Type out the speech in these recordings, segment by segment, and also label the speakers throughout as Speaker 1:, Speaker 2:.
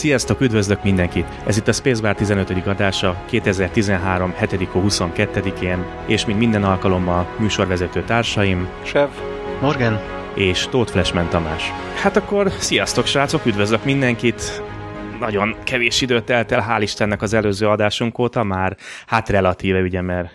Speaker 1: Sziasztok, üdvözlök mindenkit! Ez itt a Spacebar 15. adása 2013. 7. 22-én, és mint minden alkalommal műsorvezető társaim,
Speaker 2: Sev,
Speaker 3: Morgan,
Speaker 1: és Tóth Flashman Tamás. Hát akkor sziasztok srácok, üdvözlök mindenkit! Nagyon kevés időt telt el, hál' Istennek az előző adásunk óta, már hát relatíve ugye, mert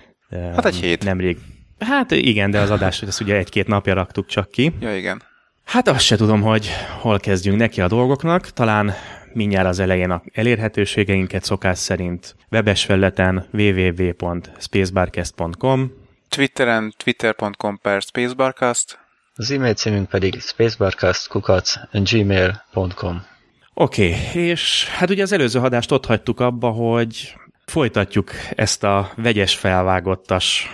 Speaker 2: Hát egy hét.
Speaker 1: Nemrég. Hát igen, de az adást ezt ugye egy-két napja raktuk csak ki.
Speaker 2: Ja, igen.
Speaker 1: Hát azt se tudom, hogy hol kezdjünk neki a dolgoknak. Talán mindjárt az elején a elérhetőségeinket szokás szerint webes felületen www.spacebarcast.com
Speaker 2: Twitteren twitter.com per spacebarcast.
Speaker 3: az e-mail címünk pedig spacebarcast.gmail.com
Speaker 1: Oké, okay, és hát ugye az előző adást ott hagytuk abba, hogy folytatjuk ezt a vegyes felvágottas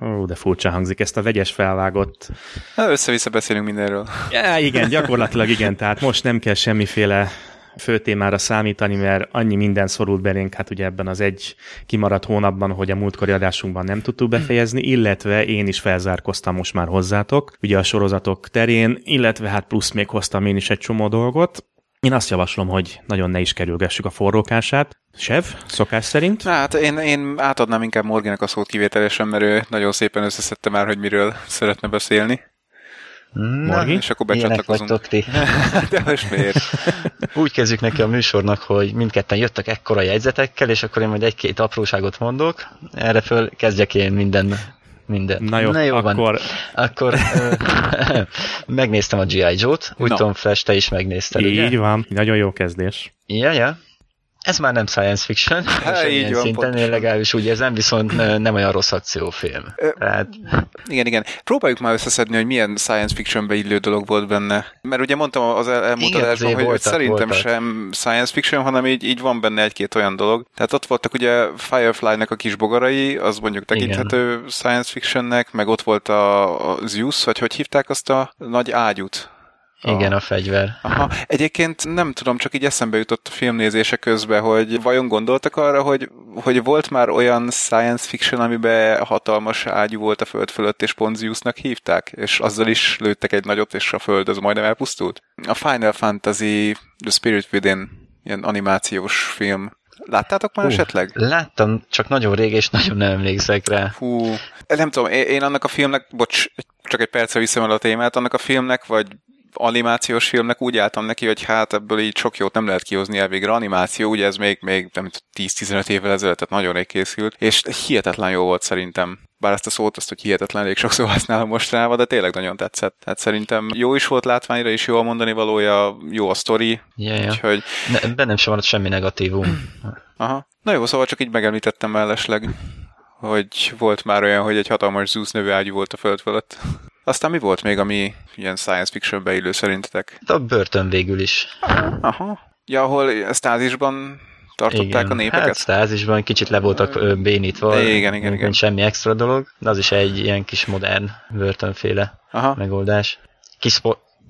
Speaker 1: Ó, de furcsa hangzik, ezt a vegyes felvágott...
Speaker 2: Na, össze-vissza beszélünk mindenről.
Speaker 1: Ja, igen, gyakorlatilag igen, tehát most nem kell semmiféle főtémára számítani, mert annyi minden szorult belénk, hát ugye ebben az egy kimaradt hónapban, hogy a múltkori adásunkban nem tudtuk befejezni, illetve én is felzárkoztam most már hozzátok, ugye a sorozatok terén, illetve hát plusz még hoztam én is egy csomó dolgot. Én azt javaslom, hogy nagyon ne is kerülgessük a forrókását. Sev, szokás szerint?
Speaker 2: Hát én, én átadnám inkább Morganek a szót kivételesen, mert ő nagyon szépen összeszedte már, hogy miről szeretne beszélni.
Speaker 3: Na,
Speaker 2: és akkor becsatlakozunk.
Speaker 3: ti.
Speaker 2: De most miért?
Speaker 3: Úgy kezdjük neki a műsornak, hogy mindketten jöttek ekkora jegyzetekkel, és akkor én majd egy-két apróságot mondok. Erre föl kezdjek én minden minden.
Speaker 1: Na jó,
Speaker 3: Na jó van.
Speaker 1: akkor
Speaker 3: Akkor ö, megnéztem a G.I. Joe-t, úgy
Speaker 2: Na.
Speaker 3: tudom, Flash, te is megnézted,
Speaker 1: így
Speaker 3: ugye?
Speaker 1: van, nagyon jó kezdés.
Speaker 3: Ja, ja. Ez már nem science fiction, semmilyen
Speaker 2: így van,
Speaker 3: szinten, én
Speaker 2: pontosan.
Speaker 3: legalábbis úgy érzem, viszont nem olyan rossz akciófilm.
Speaker 2: Ö,
Speaker 3: Tehát
Speaker 2: Igen, igen. Próbáljuk már összeszedni, hogy milyen science fictionbe illő dolog volt benne. Mert ugye mondtam az el- elmúlt
Speaker 3: Igen,
Speaker 2: adásban, hogy
Speaker 3: voltak,
Speaker 2: szerintem
Speaker 3: voltak.
Speaker 2: sem science fiction, hanem így, így van benne egy-két olyan dolog. Tehát ott voltak ugye Firefly-nek a kis bogarai, az mondjuk tekinthető science fictionnek, meg ott volt a, a Zeus, vagy hogy hívták azt a nagy ágyút?
Speaker 3: Igen, a fegyver.
Speaker 2: Aha, egyébként nem tudom, csak így eszembe jutott a filmnézése közben, hogy vajon gondoltak arra, hogy, hogy volt már olyan science fiction, amiben hatalmas ágyú volt a föld fölött, és pont Zeusnak hívták, és azzal is lőttek egy nagyot, és a föld az majdnem elpusztult. A Final Fantasy The Spirit Within, ilyen animációs film. Láttátok már
Speaker 3: Hú,
Speaker 2: esetleg?
Speaker 3: Láttam, csak nagyon rég, és nagyon nem emlékszek rá.
Speaker 2: Hú, nem tudom, én, én annak a filmnek, bocs, csak egy percre viszem el a témát, annak a filmnek, vagy animációs filmnek úgy álltam neki, hogy hát ebből így sok jót nem lehet kihozni elvégre. Animáció, ugye ez még, még nem tudom, 10-15 évvel ezelőtt, tehát nagyon rég készült, és hihetetlen jó volt szerintem. Bár ezt a szót, azt, hogy hihetetlen elég sokszor használom mostanában, de tényleg nagyon tetszett. Tehát szerintem jó is volt látványra, és jó a mondani valója, jó a sztori,
Speaker 3: Ja, ja.
Speaker 2: úgyhogy
Speaker 3: Ne, bennem sem maradt semmi negatívum.
Speaker 2: Aha. Na jó, szóval csak így megemlítettem mellesleg, hogy volt már olyan, hogy egy hatalmas Zeus nevű ágyú volt a föld fölött. Aztán mi volt még, ami ilyen science fiction beillő szerintetek?
Speaker 3: A börtön végül is.
Speaker 2: Aha. Ja, ahol stázisban tartották a népeket?
Speaker 3: Hát stázisban kicsit le voltak bénítva.
Speaker 2: Igen, igen, igen.
Speaker 3: Semmi extra dolog, de az is egy ilyen kis modern börtönféle
Speaker 2: Aha.
Speaker 3: megoldás. Kis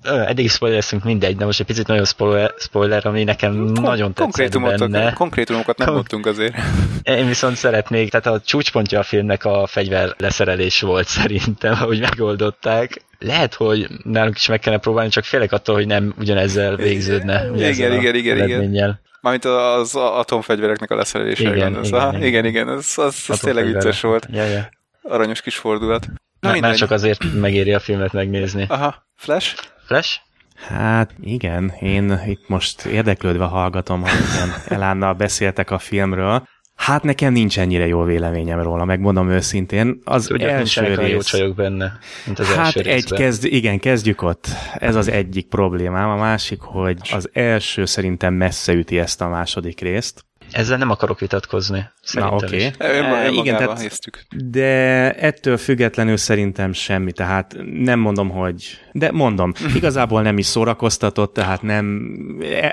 Speaker 3: eddig is spoilereztünk mindegy, de most egy picit nagyon spoiler, spoiler ami nekem nagyon tetszett
Speaker 2: Konkrétumokat,
Speaker 3: benne.
Speaker 2: konkrétumokat nem
Speaker 3: Kon-
Speaker 2: mondtunk azért.
Speaker 3: Én viszont szeretnék, tehát a csúcspontja a filmnek a fegyver leszerelés volt szerintem, ahogy megoldották. Lehet, hogy nálunk is meg kellene próbálni, csak félek attól, hogy nem ugyanezzel végződne.
Speaker 2: Igen, igen, igen, igen.
Speaker 3: eredménnyel.
Speaker 2: Mármint az atomfegyvereknek a leszerelése.
Speaker 3: Igen, igen,
Speaker 2: Aha,
Speaker 3: igen.
Speaker 2: igen, igen, az, az, az tényleg vicces volt.
Speaker 3: Ja, ja.
Speaker 2: Aranyos kis fordulat. Na
Speaker 3: Már, már csak azért megéri a filmet megnézni.
Speaker 2: Aha, Flash?
Speaker 3: Flash?
Speaker 1: Hát igen, én itt most érdeklődve hallgatom, hogy igen, Elánnal beszéltek a filmről. Hát nekem nincs ennyire jó véleményem róla, megmondom őszintén. Az
Speaker 3: Tudják,
Speaker 1: első
Speaker 3: a jó
Speaker 1: rész...
Speaker 3: csajok benne, mint az
Speaker 1: Hát
Speaker 3: első
Speaker 1: egy
Speaker 3: részben.
Speaker 1: kezd, igen, kezdjük ott. Ez az egyik problémám. A másik, hogy az első szerintem messze üti ezt a második részt.
Speaker 3: Ezzel nem akarok vitatkozni.
Speaker 1: Na
Speaker 3: Szerintem
Speaker 1: oké.
Speaker 3: is.
Speaker 2: Ön,
Speaker 1: E, Igen, tehát
Speaker 2: néztük.
Speaker 1: de ettől függetlenül szerintem semmi, tehát nem mondom, hogy... De mondom, igazából nem is szórakoztatott, tehát nem,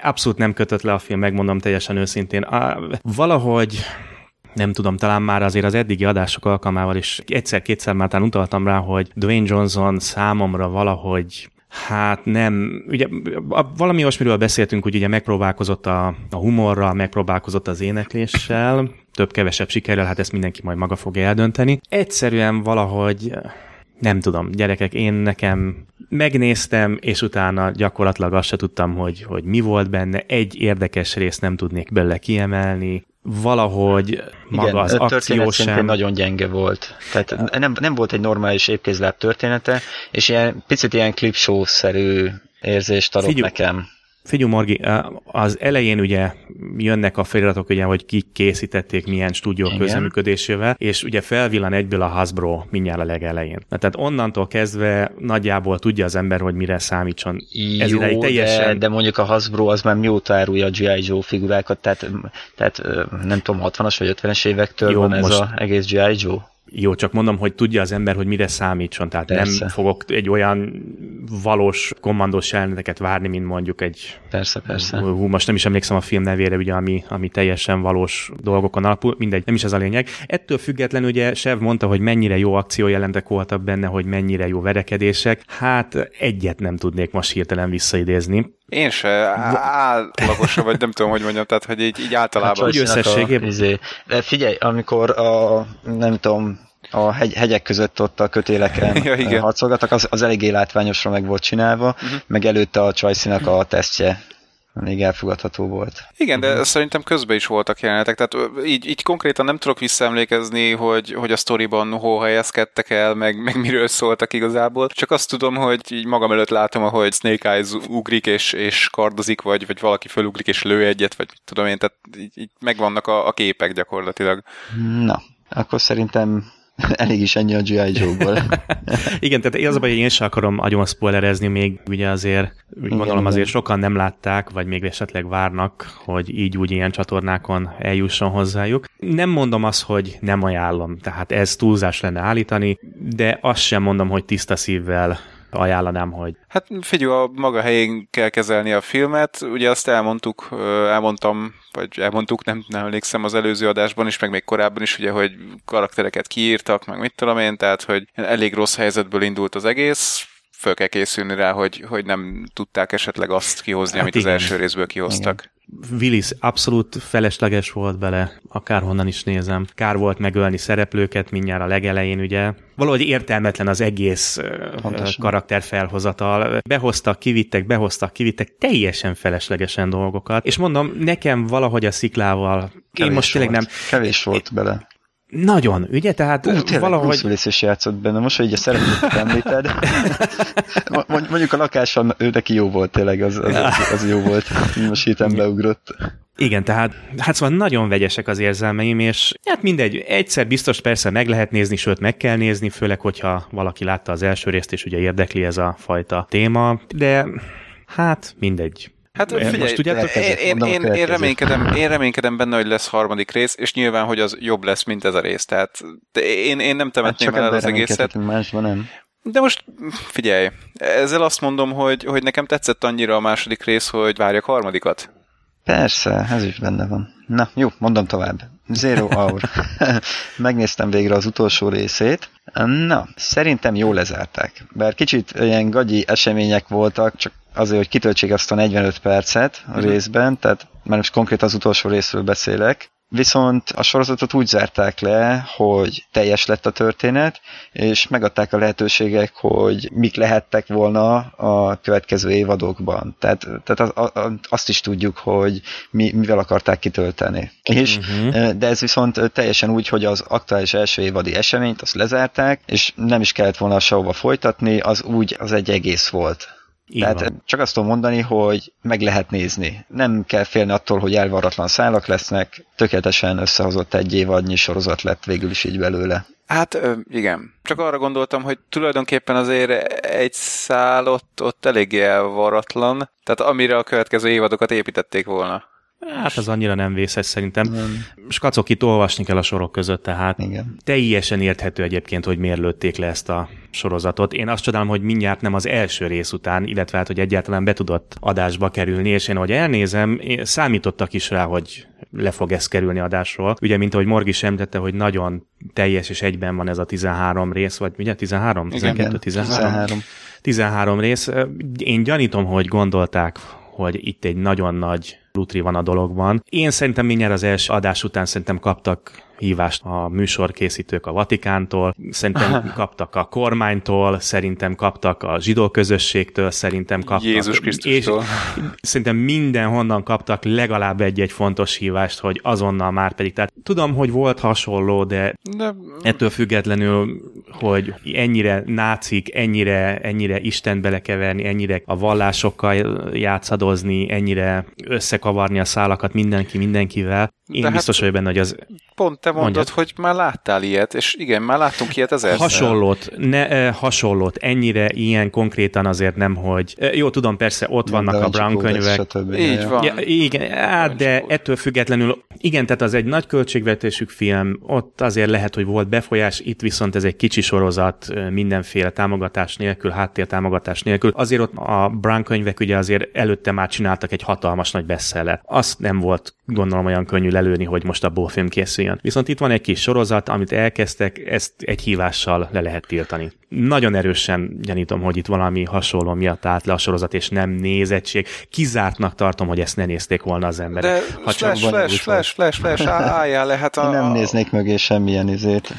Speaker 1: abszolút nem kötött le a film, megmondom teljesen őszintén. A, valahogy nem tudom, talán már azért az eddigi adások alkalmával is egyszer-kétszer már talán utaltam rá, hogy Dwayne Johnson számomra valahogy Hát nem, ugye valami olyasmiről beszéltünk, hogy ugye megpróbálkozott a, a humorral, megpróbálkozott az énekléssel, több-kevesebb sikerrel, hát ezt mindenki majd maga fogja eldönteni. Egyszerűen valahogy nem tudom, gyerekek, én nekem megnéztem, és utána gyakorlatilag azt se tudtam, hogy, hogy mi volt benne. Egy érdekes részt nem tudnék belőle kiemelni valahogy maga Igen, az akció sem...
Speaker 3: nagyon gyenge volt. Tehát nem, nem volt egy normális épkézláb története, és ilyen picit ilyen clipshow-szerű érzést adott Figyelj, nekem.
Speaker 1: Figyelj, Morgi, az elején ugye jönnek a feliratok, ugye, hogy kik készítették milyen stúdió Igen. közeműködésével, és ugye felvillan egyből a Hasbro mindjárt a legelején. Na, tehát onnantól kezdve nagyjából tudja az ember, hogy mire számítson.
Speaker 3: Ez Jó, teljesen... de, de mondjuk a Hasbro az már mióta árulja a G.I. Joe figurákat, tehát, tehát nem tudom, 60-as vagy 50-es évektől Jó, van ez az egész G.I. Joe?
Speaker 1: Jó, csak mondom, hogy tudja az ember, hogy mire számítson. Tehát Persze. nem fogok egy olyan valós kommandós jeleneteket várni, mint mondjuk egy...
Speaker 3: Persze, persze.
Speaker 1: Hú, most nem is emlékszem a film nevére, ugye, ami, ami teljesen valós dolgokon alapul. Mindegy, nem is ez a lényeg. Ettől függetlenül ugye Sev mondta, hogy mennyire jó akciójelentek voltak benne, hogy mennyire jó verekedések. Hát egyet nem tudnék most hirtelen visszaidézni.
Speaker 2: Én se átlagosabb, vagy nem tudom, hogy mondjam, tehát hogy így, így általában. Hát,
Speaker 3: összességében. Izé. De figyelj, amikor a, nem tudom, a hegy, hegyek között ott a kötéleken ja, igen. harcolgattak, az, az eléggé látványosra meg volt csinálva, uh-huh. meg előtte a Csajszinak a tesztje még elfogadható volt.
Speaker 2: Igen, de uh-huh. szerintem közben is voltak jelenetek, tehát így, így konkrétan nem tudok visszaemlékezni, hogy, hogy a sztoriban hol helyezkedtek el, meg, meg miről szóltak igazából. Csak azt tudom, hogy így magam előtt látom, ahogy Snake Eyes ugrik és, és kardozik, vagy, vagy valaki fölugrik és lő egyet, vagy tudom én, tehát így, így megvannak a, a képek gyakorlatilag.
Speaker 3: Na, akkor szerintem Elég is ennyi a G.I. Joe-ból.
Speaker 1: igen, tehát az a baj, hogy én sem akarom agyon spoilerezni, még ugye azért, úgy igen, gondolom azért sokan nem látták, vagy még esetleg várnak, hogy így úgy ilyen csatornákon eljusson hozzájuk. Nem mondom azt, hogy nem ajánlom, tehát ez túlzás lenne állítani, de azt sem mondom, hogy tiszta szívvel ajánlanám, hogy...
Speaker 2: Hát figyelj, a maga helyén kell kezelni a filmet, ugye azt elmondtuk, elmondtam, vagy elmondtuk, nem, nem emlékszem az előző adásban is, meg még korábban is, ugye, hogy karaktereket kiírtak, meg mit tudom én, tehát, hogy elég rossz helyzetből indult az egész, föl kell készülni rá, hogy, hogy nem tudták esetleg azt kihozni, hát amit igen. az első részből kihoztak. Igen.
Speaker 1: Willis abszolút felesleges volt bele, akárhonnan is nézem. Kár volt megölni szereplőket mindjárt a legelején, ugye. Valahogy értelmetlen az egész Pontosan. karakterfelhozatal. Behoztak, kivittek, behoztak, kivittek teljesen feleslegesen dolgokat. És mondom, nekem valahogy a sziklával,
Speaker 3: Kevés
Speaker 1: én most tényleg nem...
Speaker 3: Kevés volt bele.
Speaker 1: Nagyon, ugye? Tehát
Speaker 3: Ú, tényleg, valahogy... Bruce Willis is játszott benne. Most, hogy így a szereplőt említed, mondjuk a lakáson ő neki jó volt tényleg, az, az, az, az jó volt. Most hirtelen beugrott.
Speaker 1: Igen, tehát hát szóval nagyon vegyesek az érzelmeim, és hát mindegy, egyszer biztos persze meg lehet nézni, sőt meg kell nézni, főleg, hogyha valaki látta az első részt, és ugye érdekli ez a fajta téma, de hát mindegy.
Speaker 2: Hát figyelj, most tudjátok, én, én, én, én, reménykedem, én reménykedem benne, hogy lesz harmadik rész, és nyilván, hogy az jobb lesz, mint ez a rész. Tehát én, én nem temetném hát el az egészet.
Speaker 3: Másban nem.
Speaker 2: De most figyelj, ezzel azt mondom, hogy, hogy nekem tetszett annyira a második rész, hogy várjak harmadikat.
Speaker 3: Persze, ez is benne van. Na, jó, mondom tovább. Zero Hour. Megnéztem végre az utolsó részét. Na, szerintem jól lezárták. Bár kicsit ilyen gagyi események voltak, csak azért, hogy kitöltsék azt a 45 percet a uh-huh. részben, tehát már most konkrét az utolsó részről beszélek, Viszont a sorozatot úgy zárták le, hogy teljes lett a történet, és megadták a lehetőségek, hogy mik lehettek volna a következő évadokban. Tehát, tehát az, az, azt is tudjuk, hogy mi, mivel akarták kitölteni. És, uh-huh. De ez viszont teljesen úgy, hogy az aktuális első évadi eseményt azt lezárták, és nem is kellett volna sehova folytatni, az úgy az egy egész volt. Így Tehát van. csak azt tudom mondani, hogy meg lehet nézni. Nem kell félni attól, hogy elvaratlan szálak lesznek, tökéletesen összehozott egy évadnyi sorozat lett végül is így belőle.
Speaker 2: Hát igen. Csak arra gondoltam, hogy tulajdonképpen azért egy szál ott, ott eléggé elvaratlan, tehát amire a következő évadokat építették volna.
Speaker 1: Hát az annyira nem vészes szerintem. Nem. Skacok, itt olvasni kell a sorok között, tehát Igen. teljesen érthető egyébként, hogy miért lőtték le ezt a sorozatot. Én azt csodálom, hogy mindjárt nem az első rész után, illetve hát, hogy egyáltalán be tudott adásba kerülni, és én, ahogy elnézem, én számítottak is rá, hogy le fog ez kerülni adásról. Ugye, mint ahogy Morgi sem tette, hogy nagyon teljes és egyben van ez a 13 rész, vagy ugye 13? 12, 13? 13. 13 rész. Én gyanítom, hogy gondolták, hogy itt egy nagyon nagy lutri van a dologban. Én szerintem mindjárt az első adás után szerintem kaptak hívást a műsorkészítők a Vatikántól, szerintem kaptak a kormánytól, szerintem kaptak a zsidó közösségtől, szerintem kaptak.
Speaker 2: Jézus Krisztustól. És
Speaker 1: szerintem mindenhonnan kaptak legalább egy-egy fontos hívást, hogy azonnal már pedig. Tehát tudom, hogy volt hasonló, de, de... ettől függetlenül, hogy ennyire nácik, ennyire, ennyire Isten belekeverni, ennyire a vallásokkal játszadozni, ennyire összekavarni a szálakat mindenki mindenkivel, én De biztos hát vagyok benne, hogy az...
Speaker 2: Pont te mondod, mondjad. hogy már láttál ilyet, és igen, már láttunk ilyet ezerszer.
Speaker 1: Hasonlót, ne, eh, hasonlót, ennyire ilyen konkrétan azért nem, hogy... Eh, jó, tudom, persze ott vannak a Brown könyvek.
Speaker 2: Így van.
Speaker 1: Ja, igen, hát, de ettől függetlenül, igen, tehát az egy nagy költségvetésük film, ott azért lehet, hogy volt befolyás, itt viszont ez egy kicsi sorozat, mindenféle támogatás nélkül, háttértámogatás nélkül. Azért ott a Brown könyvek ugye azért előtte már csináltak egy hatalmas nagy bestseller. Azt nem volt gondolom olyan könnyű lelőni, hogy most abból film készüljön. Viszont itt van egy kis sorozat, amit elkezdtek, ezt egy hívással le lehet tiltani. Nagyon erősen gyanítom, hogy itt valami hasonló miatt állt le a sorozat, és nem nézettség. Kizártnak tartom, hogy ezt ne nézték volna az emberek.
Speaker 2: De ha flash, csak flash, flash, flash, flash, álljál lehet a...
Speaker 4: Én nem néznék mögé semmilyen izét.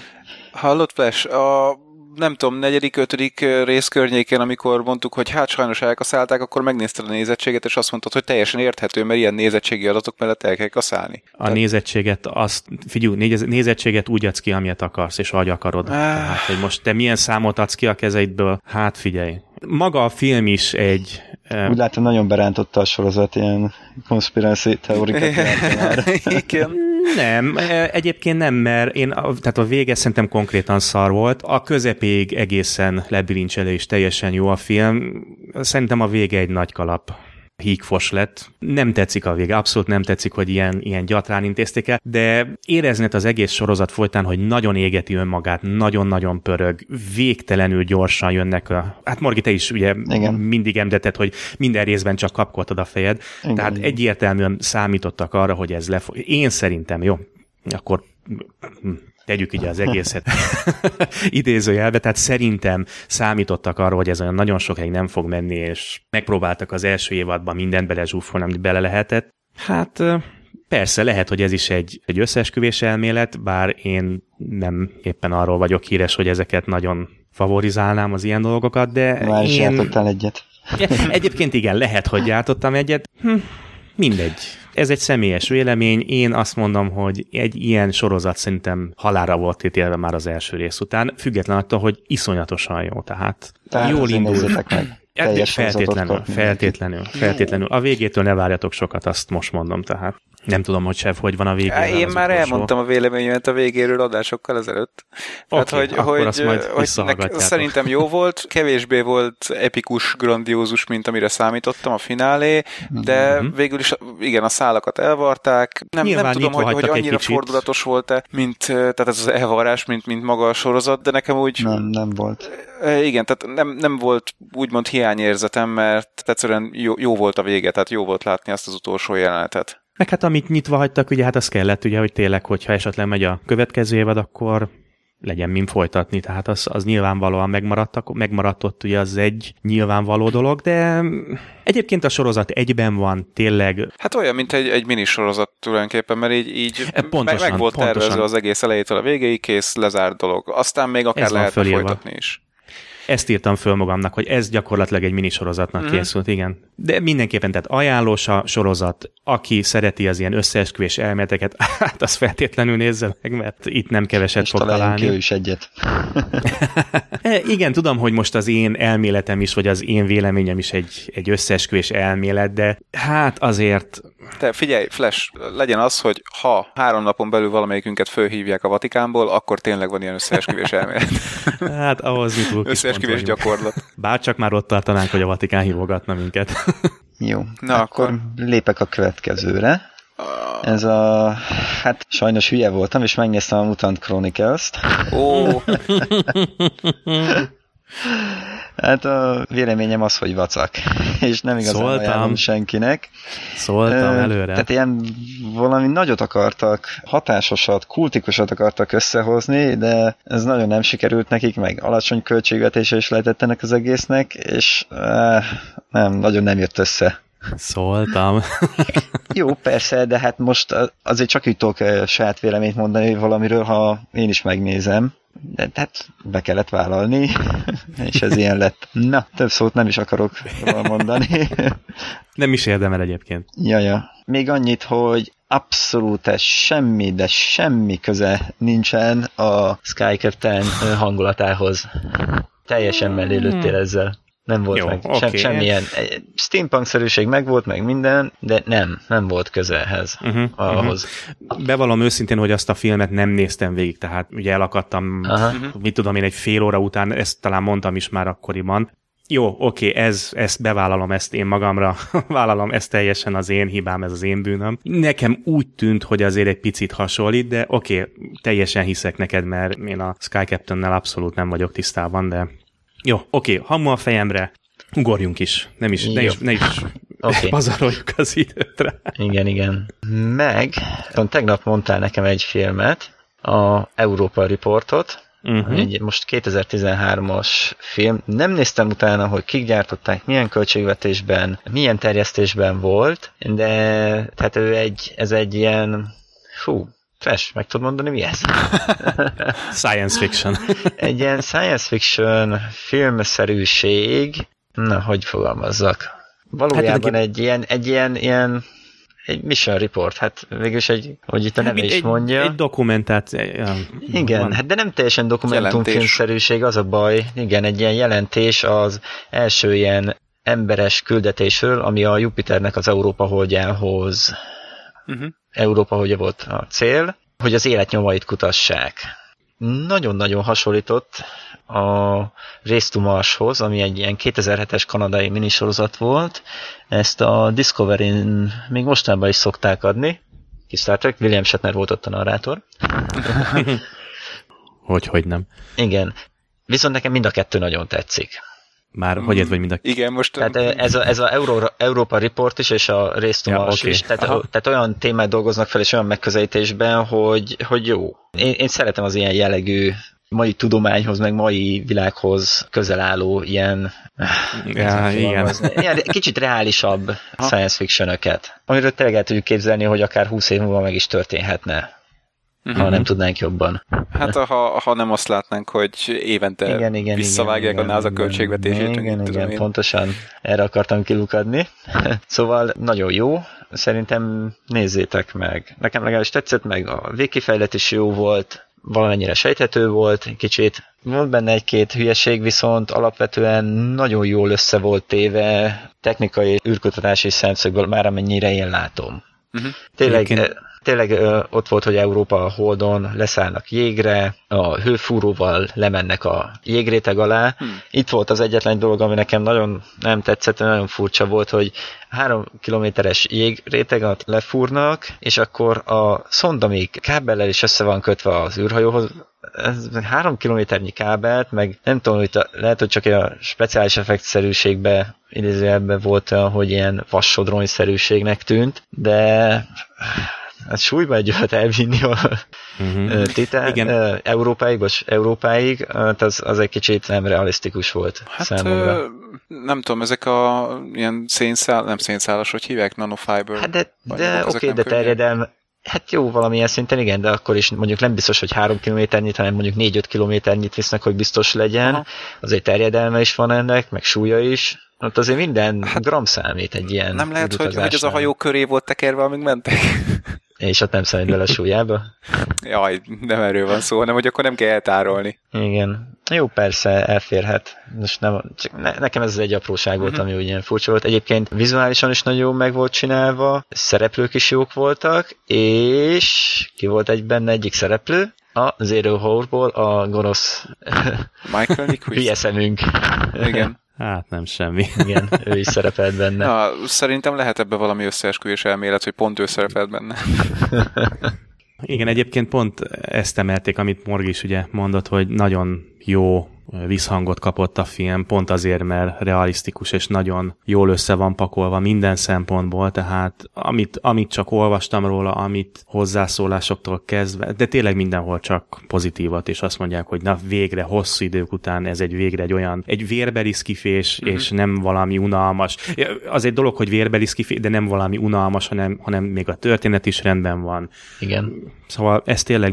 Speaker 2: Hallott, Flash, a nem tudom, negyedik, ötödik rész környékén, amikor mondtuk, hogy hát sajnos elkaszálták, akkor megnézted a nézettséget, és azt mondtad, hogy teljesen érthető, mert ilyen nézettségi adatok mellett el kell kaszálni.
Speaker 1: A Tehát... nézettséget, azt, figyelj, nézettséget úgy adsz ki, amilyet akarsz, és ahogy akarod. Ah. Tehát, hogy most te milyen számot adsz ki a kezeidből, hát figyelj. Maga a film is egy...
Speaker 4: Úgy látom, nagyon berántotta a sorozat ilyen konspiráció teórikat.
Speaker 1: Igen. Nem, e, egyébként nem, mert én, tehát a vége szerintem konkrétan szar volt, a közepéig egészen lebilincselő és teljesen jó a film, szerintem a vége egy nagy kalap hígfos lett. Nem tetszik a vége, abszolút nem tetszik, hogy ilyen, ilyen gyatrán intézték el, de érezned az egész sorozat folytán, hogy nagyon égeti önmagát, nagyon-nagyon pörög, végtelenül gyorsan jönnek a... Hát Morgi, te is ugye Igen. mindig említetted, hogy minden részben csak kapkoltad a fejed, Igen. tehát egyértelműen számítottak arra, hogy ez le Én szerintem, jó, akkor tegyük így az egészet idézőjelbe, tehát szerintem számítottak arra, hogy ez olyan nagyon sokáig nem fog menni, és megpróbáltak az első évadban mindent belezsúfolni, amit bele lehetett. Hát persze, lehet, hogy ez is egy, egy összeesküvés elmélet, bár én nem éppen arról vagyok híres, hogy ezeket nagyon favorizálnám az ilyen dolgokat, de
Speaker 4: Már
Speaker 1: is
Speaker 4: én... egyet.
Speaker 1: Egyébként igen, lehet, hogy jártottam egyet. Hm, mindegy ez egy személyes vélemény, én azt mondom, hogy egy ilyen sorozat szerintem halára volt ítélve már az első rész után, független attól, hogy iszonyatosan jó, tehát,
Speaker 4: tehát jól indul. Meg.
Speaker 1: Hát, feltétlenül, feltétlenül, feltétlenül. A végétől ne várjatok sokat, azt most mondom, tehát. Nem tudom, hogy Sev, hogy van a végén.
Speaker 2: Én már utolsó. elmondtam a véleményemet a végéről adásokkal ezelőtt.
Speaker 1: Okay, Tehát, hogy, akkor hogy, azt majd hogy nek,
Speaker 2: szerintem jó volt, kevésbé volt epikus, grandiózus, mint amire számítottam a finálé, de mm-hmm. végül is igen, a szálakat elvarták. Nem, nem tudom, hogy, hogy annyira fordulatos volt-e, mint tehát ez az elvarás, mint, mint maga a sorozat, de nekem úgy...
Speaker 4: Nem, nem volt.
Speaker 2: Igen, tehát nem, nem volt úgymond hiányérzetem, mert egyszerűen jó, jó volt a vége, tehát jó volt látni azt az utolsó jelenetet.
Speaker 1: Meg hát amit nyitva hagytak, ugye hát az kellett, ugye, hogy tényleg, hogyha esetleg megy a következő évad, akkor legyen min folytatni, tehát az, az nyilvánvalóan megmaradt, megmaradt ott ugye az egy nyilvánvaló dolog, de egyébként a sorozat egyben van, tényleg.
Speaker 2: Hát olyan, mint egy, egy minisorozat tulajdonképpen, mert így, így e, pontosan, meg, meg volt pontosan. tervezve az egész elejétől a végéig, kész, lezárt dolog. Aztán még akár lehet folytatni is.
Speaker 1: Ezt írtam föl magamnak, hogy ez gyakorlatilag egy minisorozatnak mm. készült, igen. De mindenképpen, tehát ajánlós a sorozat, aki szereti az ilyen összeesküvés elméleteket, hát az feltétlenül nézze meg, mert itt nem keveset
Speaker 4: És
Speaker 1: fog találni.
Speaker 4: is egyet.
Speaker 1: e, igen, tudom, hogy most az én elméletem is, vagy az én véleményem is egy, egy összeesküvés elmélet, de hát azért
Speaker 2: te figyelj, Flash, legyen az, hogy ha három napon belül valamelyikünket fölhívják a Vatikánból, akkor tényleg van ilyen összeesküvés elmélet.
Speaker 1: hát ahhoz mi túl
Speaker 2: Összeesküvés gyakorlat.
Speaker 1: Bár csak már ott tartanánk, hogy a Vatikán hívogatna minket.
Speaker 4: Jó, Na akkor, akkor lépek a következőre. Ez a... Hát sajnos hülye voltam, és megnéztem a Mutant Chronicles-t.
Speaker 2: Ó!
Speaker 4: Hát a véleményem az, hogy vacak, és nem igazán Szóltam. ajánlom senkinek.
Speaker 1: Szóltam előre.
Speaker 4: Tehát ilyen valami nagyot akartak, hatásosat, kultikusat akartak összehozni, de ez nagyon nem sikerült nekik, meg alacsony költségvetése is lehetett ennek az egésznek, és uh, nem, nagyon nem jött össze.
Speaker 1: Szóltam.
Speaker 4: Jó, persze, de hát most azért csak így tudok saját véleményt mondani valamiről, ha én is megnézem. De hát be kellett vállalni, és ez ilyen lett. Na, több szót nem is akarok mondani.
Speaker 1: Nem is érdemel egyébként.
Speaker 4: Jaja. Még annyit, hogy abszolút semmi, de semmi köze nincsen a
Speaker 3: Sky Captain hangulatához. Teljesen mellé lőttél hmm. ezzel. Nem volt Jó, meg okay. sem, semmilyen. Steampunk-szerűség meg volt, meg minden, de nem, nem volt köze ehhez, uh-huh, ahhoz.
Speaker 1: Uh-huh. Bevallom őszintén, hogy azt a filmet nem néztem végig, tehát ugye elakadtam, uh-huh. mit tudom én, egy fél óra után, ezt talán mondtam is már akkoriban. Jó, oké, okay, ez, ezt bevállalom, ezt én magamra vállalom, ez teljesen az én hibám, ez az én bűnöm. Nekem úgy tűnt, hogy azért egy picit hasonlít, de oké, okay, teljesen hiszek neked, mert én a Sky Captain-nel abszolút nem vagyok tisztában, de jó, oké, hamu a fejemre, ugorjunk is. Nem is, ne is, ne is okay. pazaroljuk az időt
Speaker 3: Igen, igen. Meg, tegnap mondtál nekem egy filmet, a Európa Reportot, uh-huh. egy most 2013-as film. Nem néztem utána, hogy kik gyártották, milyen költségvetésben, milyen terjesztésben volt, de tehát ő egy, ez egy ilyen, fú, Trash, meg tudod mondani, mi ez?
Speaker 1: science fiction.
Speaker 3: Egy ilyen science fiction filmszerűség, na, hogy fogalmazzak. Valójában hát, egy ilyen, egy ilyen, ilyen egy mission report, hát végülis egy, hogy itt a neve is mondja.
Speaker 1: Egy, egy dokumentáció.
Speaker 3: Igen, van. hát de nem teljesen dokumentumfilmszerűség, az a baj. Igen, egy ilyen jelentés az első ilyen emberes küldetésről, ami a Jupiternek az Európa holdjához uh-huh. Európa hogy volt a cél, hogy az életnyomait kutassák. Nagyon-nagyon hasonlított a Race to Marshoz, ami egy ilyen 2007-es kanadai minisorozat volt. Ezt a Discovery-n még mostában is szokták adni. Kis Star Trek, William Shatner volt ott a narrátor.
Speaker 1: hogy, hogy nem.
Speaker 3: Igen. Viszont nekem mind a kettő nagyon tetszik.
Speaker 1: Már hogy ez vagy mind a...
Speaker 2: Igen, most...
Speaker 3: Tehát ez a, ez a Euró, Európa Report is, és a Race ja, okay. is, tehát, tehát olyan témát dolgoznak fel, és olyan megközelítésben, hogy, hogy jó. Én, én szeretem az ilyen jellegű mai tudományhoz, meg mai világhoz közel álló ilyen,
Speaker 1: ja, igen.
Speaker 3: ilyen kicsit reálisabb ha. science fiction-öket, amiről tényleg el tudjuk képzelni, hogy akár 20 év múlva meg is történhetne uh-huh. ha nem tudnánk jobban.
Speaker 2: Hát ha, ha nem azt látnánk, hogy évente igen, igen, visszavágják igen, a NASA költségvetését.
Speaker 3: Igen, igen, igen pontosan erre akartam kilukadni. szóval nagyon jó, szerintem nézzétek meg. Nekem legalábbis tetszett meg, a végkifejlet is jó volt, valamennyire sejthető volt, kicsit volt benne egy-két hülyeség, viszont alapvetően nagyon jól össze volt téve technikai űrkutatási szemszögből, már amennyire én látom. Uh-huh. Tényleg Egyébként tényleg ö, ott volt, hogy Európa a Holdon leszállnak jégre, a hőfúróval lemennek a jégréteg alá. Hmm. Itt volt az egyetlen dolog, ami nekem nagyon nem tetszett, nagyon furcsa volt, hogy három kilométeres jégréteget lefúrnak, és akkor a szonda még kábellel is össze van kötve az űrhajóhoz, ez három kilométernyi kábelt, meg nem tudom, hogy lehet, hogy csak a speciális effektszerűségbe idézőjelben volt, hogy ilyen vassodronyszerűségnek tűnt, de hát súlyba egy olyat elvinni a uh-huh. titel, Igen. Európáig, vagy Európáig, hát az, az egy kicsit nem realisztikus volt hát, számomra. Ö,
Speaker 2: nem tudom, ezek a ilyen szénszál, nem szénszálas, hogy hívják, nanofiber?
Speaker 3: Hát de, de oké, okay, de terjedelme, Hát jó, valamilyen szinten igen, de akkor is mondjuk nem biztos, hogy 3 kilométernyit, hanem mondjuk 4-5 kilométernyit visznek, hogy biztos legyen. Aha. Azért terjedelme is van ennek, meg súlya is. Ott azért minden hát, gram számít egy ilyen
Speaker 2: Nem lehet, hogy, hogy az a hajó köré volt tekerve, amíg mentek?
Speaker 3: És ott nem számít bele súlyába?
Speaker 2: Jaj, nem erről van szó, hanem hogy akkor nem kell eltárolni.
Speaker 3: Igen. Jó, persze, elférhet. Most nem, csak ne, nekem ez az egy apróság volt, uh-huh. ami ugye furcsa volt. Egyébként vizuálisan is nagyon meg volt csinálva, szereplők is jók voltak, és ki volt egy benne egyik szereplő? A Zero Horrorból a gonosz
Speaker 2: Michael Nyquist.
Speaker 3: Hülye szemünk.
Speaker 2: Igen.
Speaker 1: Hát nem semmi.
Speaker 3: Igen, ő is szerepelt benne.
Speaker 2: Na, szerintem lehet ebbe valami összeesküvés elmélet, hogy pont ő szerepelt benne.
Speaker 1: Igen, egyébként pont ezt emelték, amit Morg is ugye mondott, hogy nagyon jó visszhangot kapott a film, pont azért, mert realisztikus és nagyon jól össze van pakolva minden szempontból, tehát amit, amit csak olvastam róla, amit hozzászólásoktól kezdve, de tényleg mindenhol csak pozitívat, és azt mondják, hogy na végre, hosszú idők után ez egy végre egy olyan, egy vérbeli szkifés, uh-huh. és nem valami unalmas. Az egy dolog, hogy vérbeli szkifés, de nem valami unalmas, hanem, hanem még a történet is rendben van.
Speaker 5: Igen.
Speaker 1: Szóval ez tényleg,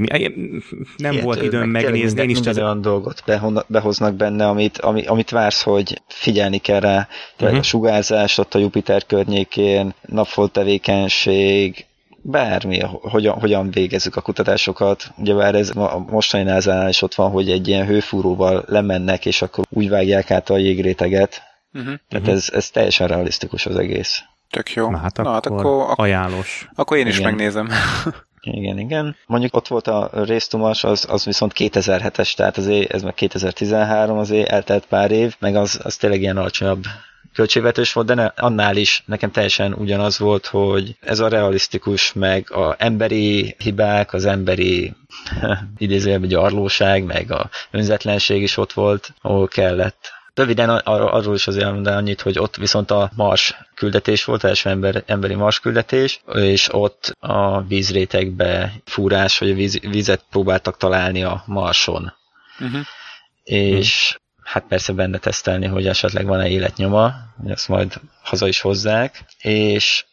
Speaker 1: nem Ilyet, volt időm megnézni.
Speaker 3: Én is minden olyan dolgot behoznak benne, amit, ami, amit vársz, hogy figyelni kell rá. Tehát uh-huh. a sugárzás ott a Jupiter környékén, napfolt tevékenység, bármi, hogyan, hogyan végezzük a kutatásokat. Ugye bár ez a mostani nasa is ott van, hogy egy ilyen hőfúróval lemennek, és akkor úgy vágják át a jégréteget. Uh-huh. Tehát uh-huh. ez, ez teljesen realisztikus az egész.
Speaker 2: Tök jó.
Speaker 1: Na hát, Na, hát akkor, akkor ajánlós.
Speaker 2: Akkor én is Igen. megnézem.
Speaker 3: Igen, igen. Mondjuk ott volt a résztumas, az, az viszont 2007-es, tehát azért ez meg 2013, azért eltelt pár év, meg az, az tényleg ilyen alacsonyabb költségvetés volt, de ne, annál is nekem teljesen ugyanaz volt, hogy ez a realisztikus, meg a emberi hibák, az emberi idézőjelben gyarlóság, meg a önzetlenség is ott volt, ahol kellett. Röviden ar- arról is azért elmondani annyit, hogy ott viszont a Mars küldetés volt, első ember, emberi Mars küldetés, és ott a vízrétegbe fúrás, vagy víz, vízet próbáltak találni a Marson. Uh-huh. És hát persze benne tesztelni, hogy esetleg van-e életnyoma, hogy ezt majd haza is hozzák, és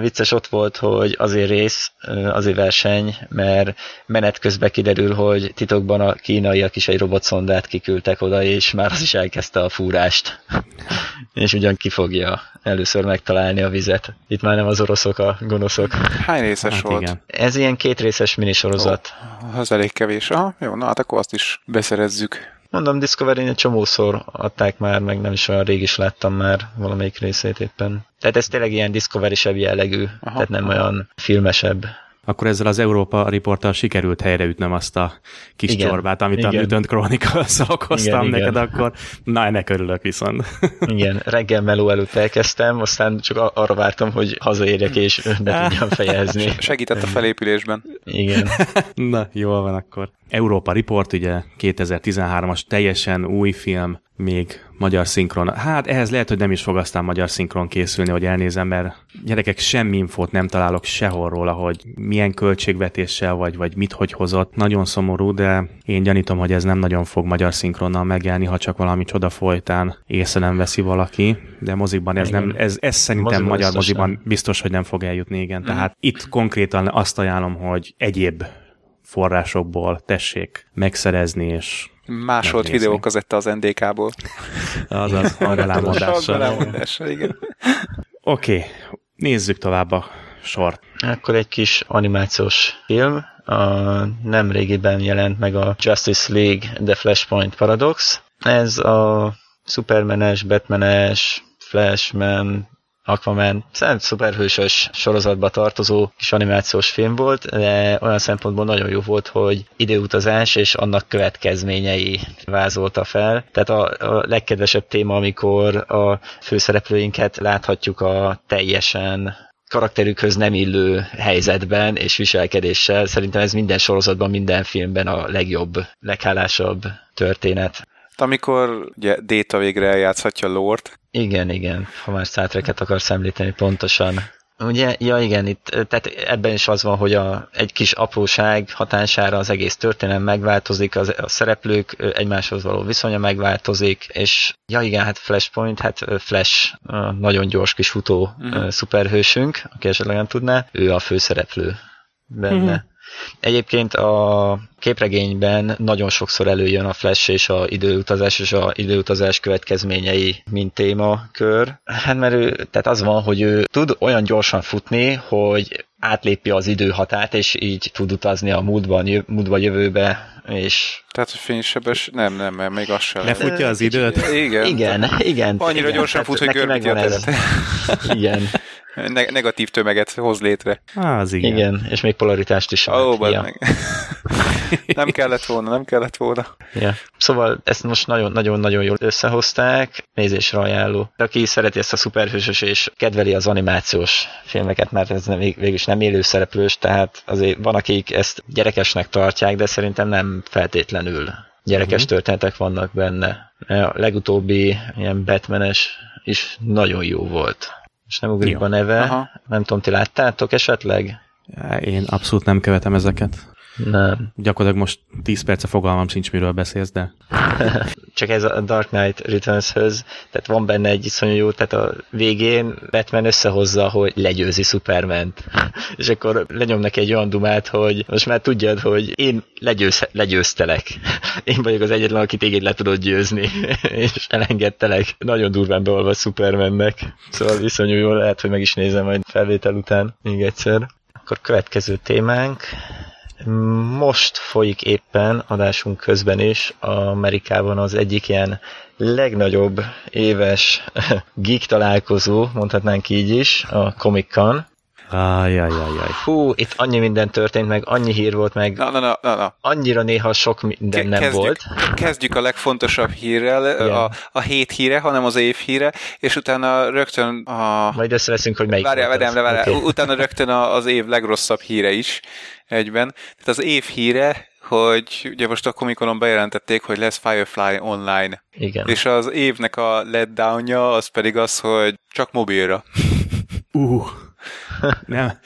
Speaker 3: vicces ott volt, hogy azért rész, azért verseny, mert menet közben kiderül, hogy titokban a kínaiak is egy robotszondát kiküldtek oda, és már az is elkezdte a fúrást. és ugyan ki fogja először megtalálni a vizet. Itt már nem az oroszok a gonoszok.
Speaker 2: Hány részes hát volt? Igen.
Speaker 3: Ez ilyen két részes minisorozat.
Speaker 2: Oh, az elég kevés. Aha, jó, na hát akkor azt is beszerezzük.
Speaker 3: Mondom, Discovery-n egy csomószor adták már, meg nem is olyan rég is láttam már valamelyik részét éppen. Tehát ez tényleg ilyen Discovery-sebb jellegű, aha, tehát nem aha. olyan filmesebb
Speaker 1: akkor ezzel az Európa riporttal sikerült helyreütnöm azt a kis igen, csorbát, amit igen. a Mutant chronicles okoztam igen, neked, igen. akkor na, ennek örülök viszont.
Speaker 3: Igen, reggel meló előtt elkezdtem, aztán csak arra vártam, hogy hazaérjek és be tudjam fejezni.
Speaker 2: Segített a felépülésben.
Speaker 3: Igen.
Speaker 1: na, jól van akkor. Európa Report, ugye 2013-as teljesen új film, még magyar szinkron. Hát ehhez lehet, hogy nem is fog aztán magyar szinkron készülni, hogy elnézem, mert gyerekek semmi infót nem találok sehol róla, hogy milyen költségvetéssel vagy, vagy mit hogy hozott. Nagyon szomorú, de én gyanítom, hogy ez nem nagyon fog magyar szinkronnal megjelenni, ha csak valami csoda folytán észre nem veszi valaki, de mozikban ez, nem, ez, ez szerintem moziban magyar moziban biztos, hogy nem fog eljutni, igen. Mm. Tehát itt konkrétan azt ajánlom, hogy egyéb forrásokból tessék megszerezni, és
Speaker 2: Másolt videókazetta az NDK-ból.
Speaker 1: Azaz, hangrelámondással.
Speaker 2: igen.
Speaker 1: Oké, okay, nézzük tovább a sort.
Speaker 3: Akkor egy kis animációs film. A nem régiben jelent meg a Justice League The Flashpoint Paradox. Ez a Supermanes, Batmanes, Flashman, Aquaman szent szuperhősös sorozatba tartozó kis animációs film volt, de olyan szempontból nagyon jó volt, hogy időutazás és annak következményei vázolta fel. Tehát a, a legkedvesebb téma, amikor a főszereplőinket láthatjuk a teljesen karakterükhöz nem illő helyzetben és viselkedéssel. Szerintem ez minden sorozatban, minden filmben a legjobb, leghálásabb történet.
Speaker 2: Amikor ugye Data végre eljátszhatja Lord,
Speaker 3: igen, igen, ha már szátreket akarsz említeni pontosan. Ugye, ja igen, itt, tehát ebben is az van, hogy a, egy kis apróság hatására az egész történelem megváltozik, az, a szereplők egymáshoz való viszonya megváltozik, és ja igen, hát Flashpoint, hát Flash, nagyon gyors kis futó mm. szuperhősünk, aki esetleg nem tudná, ő a főszereplő benne. Mm-hmm. Egyébként a képregényben nagyon sokszor előjön a flash és a időutazás és a időutazás következményei, mint témakör. Hát mert ő, tehát az van, hogy ő tud olyan gyorsan futni, hogy átlépi az időhatárt, és így tud utazni a múltban, jö, múltba, jövőbe, és...
Speaker 2: Tehát, hogy fénysebes, nem, nem, mert még az sem.
Speaker 1: Lefutja az időt?
Speaker 2: Igen.
Speaker 3: Igen, igen.
Speaker 2: Annyira
Speaker 3: igen,
Speaker 2: gyorsan fut, hogy görbíti a teret.
Speaker 3: Igen.
Speaker 2: Ne- negatív tömeget hoz létre.
Speaker 1: Á, az igen.
Speaker 3: Igen, és még polaritást is.
Speaker 2: Ó, oh, meg. nem kellett volna, nem kellett volna.
Speaker 3: Ja. Szóval ezt most nagyon-nagyon jól összehozták, nézésre ajánló. Aki szereti ezt a szuperhősös és kedveli az animációs filmeket, mert ez nem, végülis nem élő szereplős, tehát azért van, akik ezt gyerekesnek tartják, de szerintem nem feltétlenül Gyerekes uh-huh. történetek vannak benne. A legutóbbi ilyen Batmanes is nagyon jó volt. És nem ugrik a neve, Aha. nem tudom, ti láttátok esetleg?
Speaker 1: Én abszolút nem követem ezeket.
Speaker 3: Nem.
Speaker 1: Gyakorlatilag most 10 perce fogalmam sincs, miről beszélsz, de...
Speaker 3: Csak ez a Dark Knight Returns-höz, tehát van benne egy iszonyú jó, tehát a végén Batman összehozza, hogy legyőzi Superment. És akkor lenyomnak egy olyan dumát, hogy most már tudjad, hogy én legyőz, legyőztelek. Én vagyok az egyetlen, aki téged le tudod győzni, és elengedtelek. Nagyon durván beolva Supermannek. Szóval viszonyú jó, lehet, hogy meg is nézem majd felvétel után még egyszer. Akkor következő témánk, most folyik éppen adásunk közben is Amerikában az egyik ilyen legnagyobb éves geek találkozó, mondhatnánk így is, a Comic Con.
Speaker 1: Ajajajaj.
Speaker 3: Hú, itt annyi minden történt, meg annyi hír volt, meg
Speaker 2: na, na, na, na, na.
Speaker 3: annyira néha sok minden Ke- nem kezdjük, volt.
Speaker 2: Kezdjük a legfontosabb hírrel, a, a hét híre, hanem az év híre, és utána rögtön a...
Speaker 3: Majd összeveszünk, hogy melyik
Speaker 2: várjál, várjál, várjál, okay. utána rögtön az év legrosszabb híre is egyben. Tehát az év híre, hogy ugye most a Comic-Conon bejelentették, hogy lesz Firefly online.
Speaker 3: Igen.
Speaker 2: És az évnek a letdownja az pedig az, hogy csak mobilra.
Speaker 1: Uh. Nem.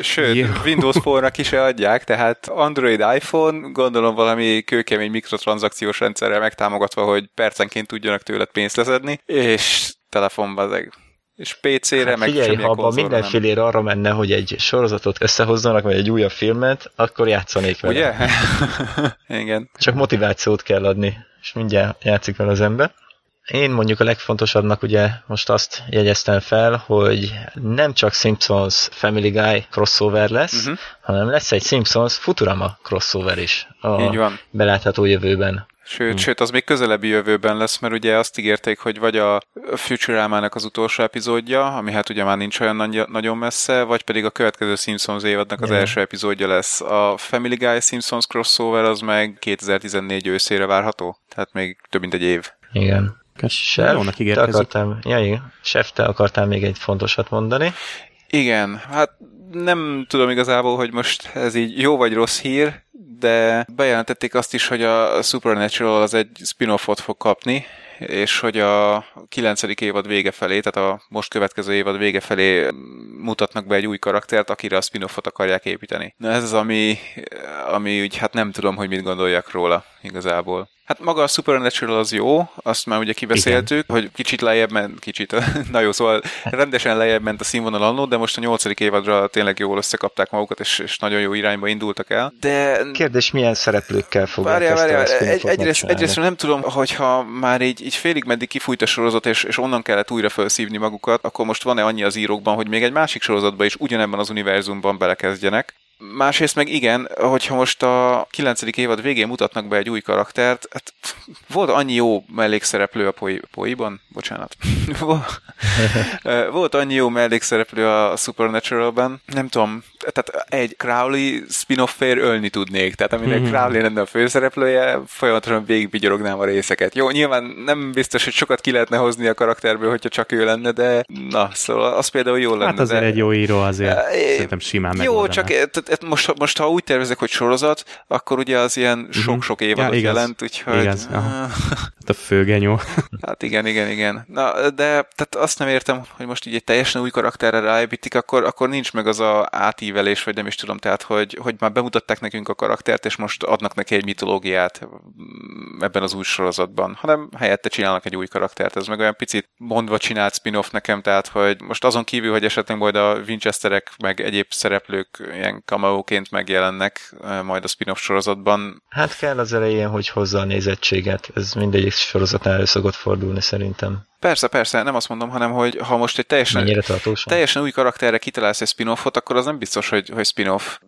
Speaker 2: Sőt, Jó. Windows Phone-nak is adják, tehát Android, iPhone, gondolom valami kőkemény mikrotranszakciós rendszerrel megtámogatva, hogy percenként tudjanak tőled pénzt leszedni, és telefonban ezek és PC-re, hát
Speaker 3: meg figyelj, ha abban mindenféle arra menne, hogy egy sorozatot összehozzanak, vagy egy újabb filmet, akkor játszanék vele.
Speaker 2: Ugye? Igen.
Speaker 3: Csak motivációt kell adni, és mindjárt játszik vele az ember. Én mondjuk a legfontosabbnak ugye most azt jegyeztem fel, hogy nem csak Simpsons Family Guy crossover lesz, uh-huh. hanem lesz egy Simpsons Futurama crossover is a Így van. belátható jövőben.
Speaker 2: Sőt, hmm. sőt, az még közelebbi jövőben lesz, mert ugye azt ígérték, hogy vagy a Futurama-nak az utolsó epizódja, ami hát ugye már nincs olyan nagy, nagyon messze, vagy pedig a következő Simpsons évadnak az yeah. első epizódja lesz. A Family Guy Simpsons crossover az meg 2014 őszére várható, tehát még több mint egy év.
Speaker 3: Igen. Chef, te akartál, ja, igen. Chef, te akartál még egy fontosat mondani.
Speaker 2: Igen, hát nem tudom igazából, hogy most ez így jó vagy rossz hír, de bejelentették azt is, hogy a Supernatural az egy spin-offot fog kapni, és hogy a kilencedik évad vége felé, tehát a most következő évad vége felé mutatnak be egy új karaktert, akire a spin-offot akarják építeni. Na ez az, ami, ami úgy hát nem tudom, hogy mit gondoljak róla igazából. Hát maga a Supernatural az jó, azt már ugye kibeszéltük, Igen. hogy kicsit lejjebb ment, kicsit, na jó, szóval rendesen lejjebb ment a színvonal annó, de most a nyolcadik évadra tényleg jól összekapták magukat, és, és nagyon jó irányba indultak el. De...
Speaker 3: Kérdés, milyen szereplőkkel fogják várjál, ezt várjál,
Speaker 2: a egy, egyrészt, egyrészt nem tudom, hogyha már így, így félig meddig kifújt a sorozat, és, és onnan kellett újra felszívni magukat, akkor most van-e annyi az írókban, hogy még egy másik sorozatban is ugyanebben az univerzumban belekezdjenek. Másrészt meg igen, hogyha most a 9. évad végén mutatnak be egy új karaktert, hát volt annyi jó mellékszereplő a poi, poiban, bocsánat. volt annyi jó mellékszereplő a Supernatural-ben, nem tudom, tehát egy Crowley spin-off fér ölni tudnék, tehát aminek mm-hmm. Crowley lenne a főszereplője, folyamatosan végigvigyorognám a részeket. Jó, nyilván nem biztos, hogy sokat ki lehetne hozni a karakterből, hogyha csak ő lenne, de na, szóval az például jó lenne.
Speaker 1: Hát azért
Speaker 2: de...
Speaker 1: egy jó író azért, e, szerintem simán
Speaker 2: Jó, csak tehát most, most ha úgy tervezek, hogy sorozat, akkor ugye az ilyen mhm. sok-sok évadot ja, jelent, úgyhogy... Igaz,
Speaker 1: hát a főgenyó.
Speaker 2: hát igen, igen, igen. Na, de tehát azt nem értem, hogy most így egy teljesen új karakterre ráépítik, akkor, akkor nincs meg az a átívelés, vagy nem is tudom, tehát hogy, hogy már bemutatták nekünk a karaktert, és most adnak neki egy mitológiát ebben az új sorozatban, hanem helyette csinálnak egy új karaktert. Ez meg olyan picit mondva csinált spin-off nekem, tehát hogy most azon kívül, hogy esetleg majd a Winchesterek, meg egyéb szereplők ilyen cameo-ként megjelennek majd a spin-off sorozatban.
Speaker 3: Hát kell az elején, hogy hozza a nézettséget. Ez mindegyik sorozatnál elő szokott fordulni szerintem.
Speaker 2: Persze, persze, nem azt mondom, hanem hogy ha most egy teljesen, teljesen új karakterre kitalálsz egy spin-offot, akkor az nem biztos, hogy, hogy spin-off.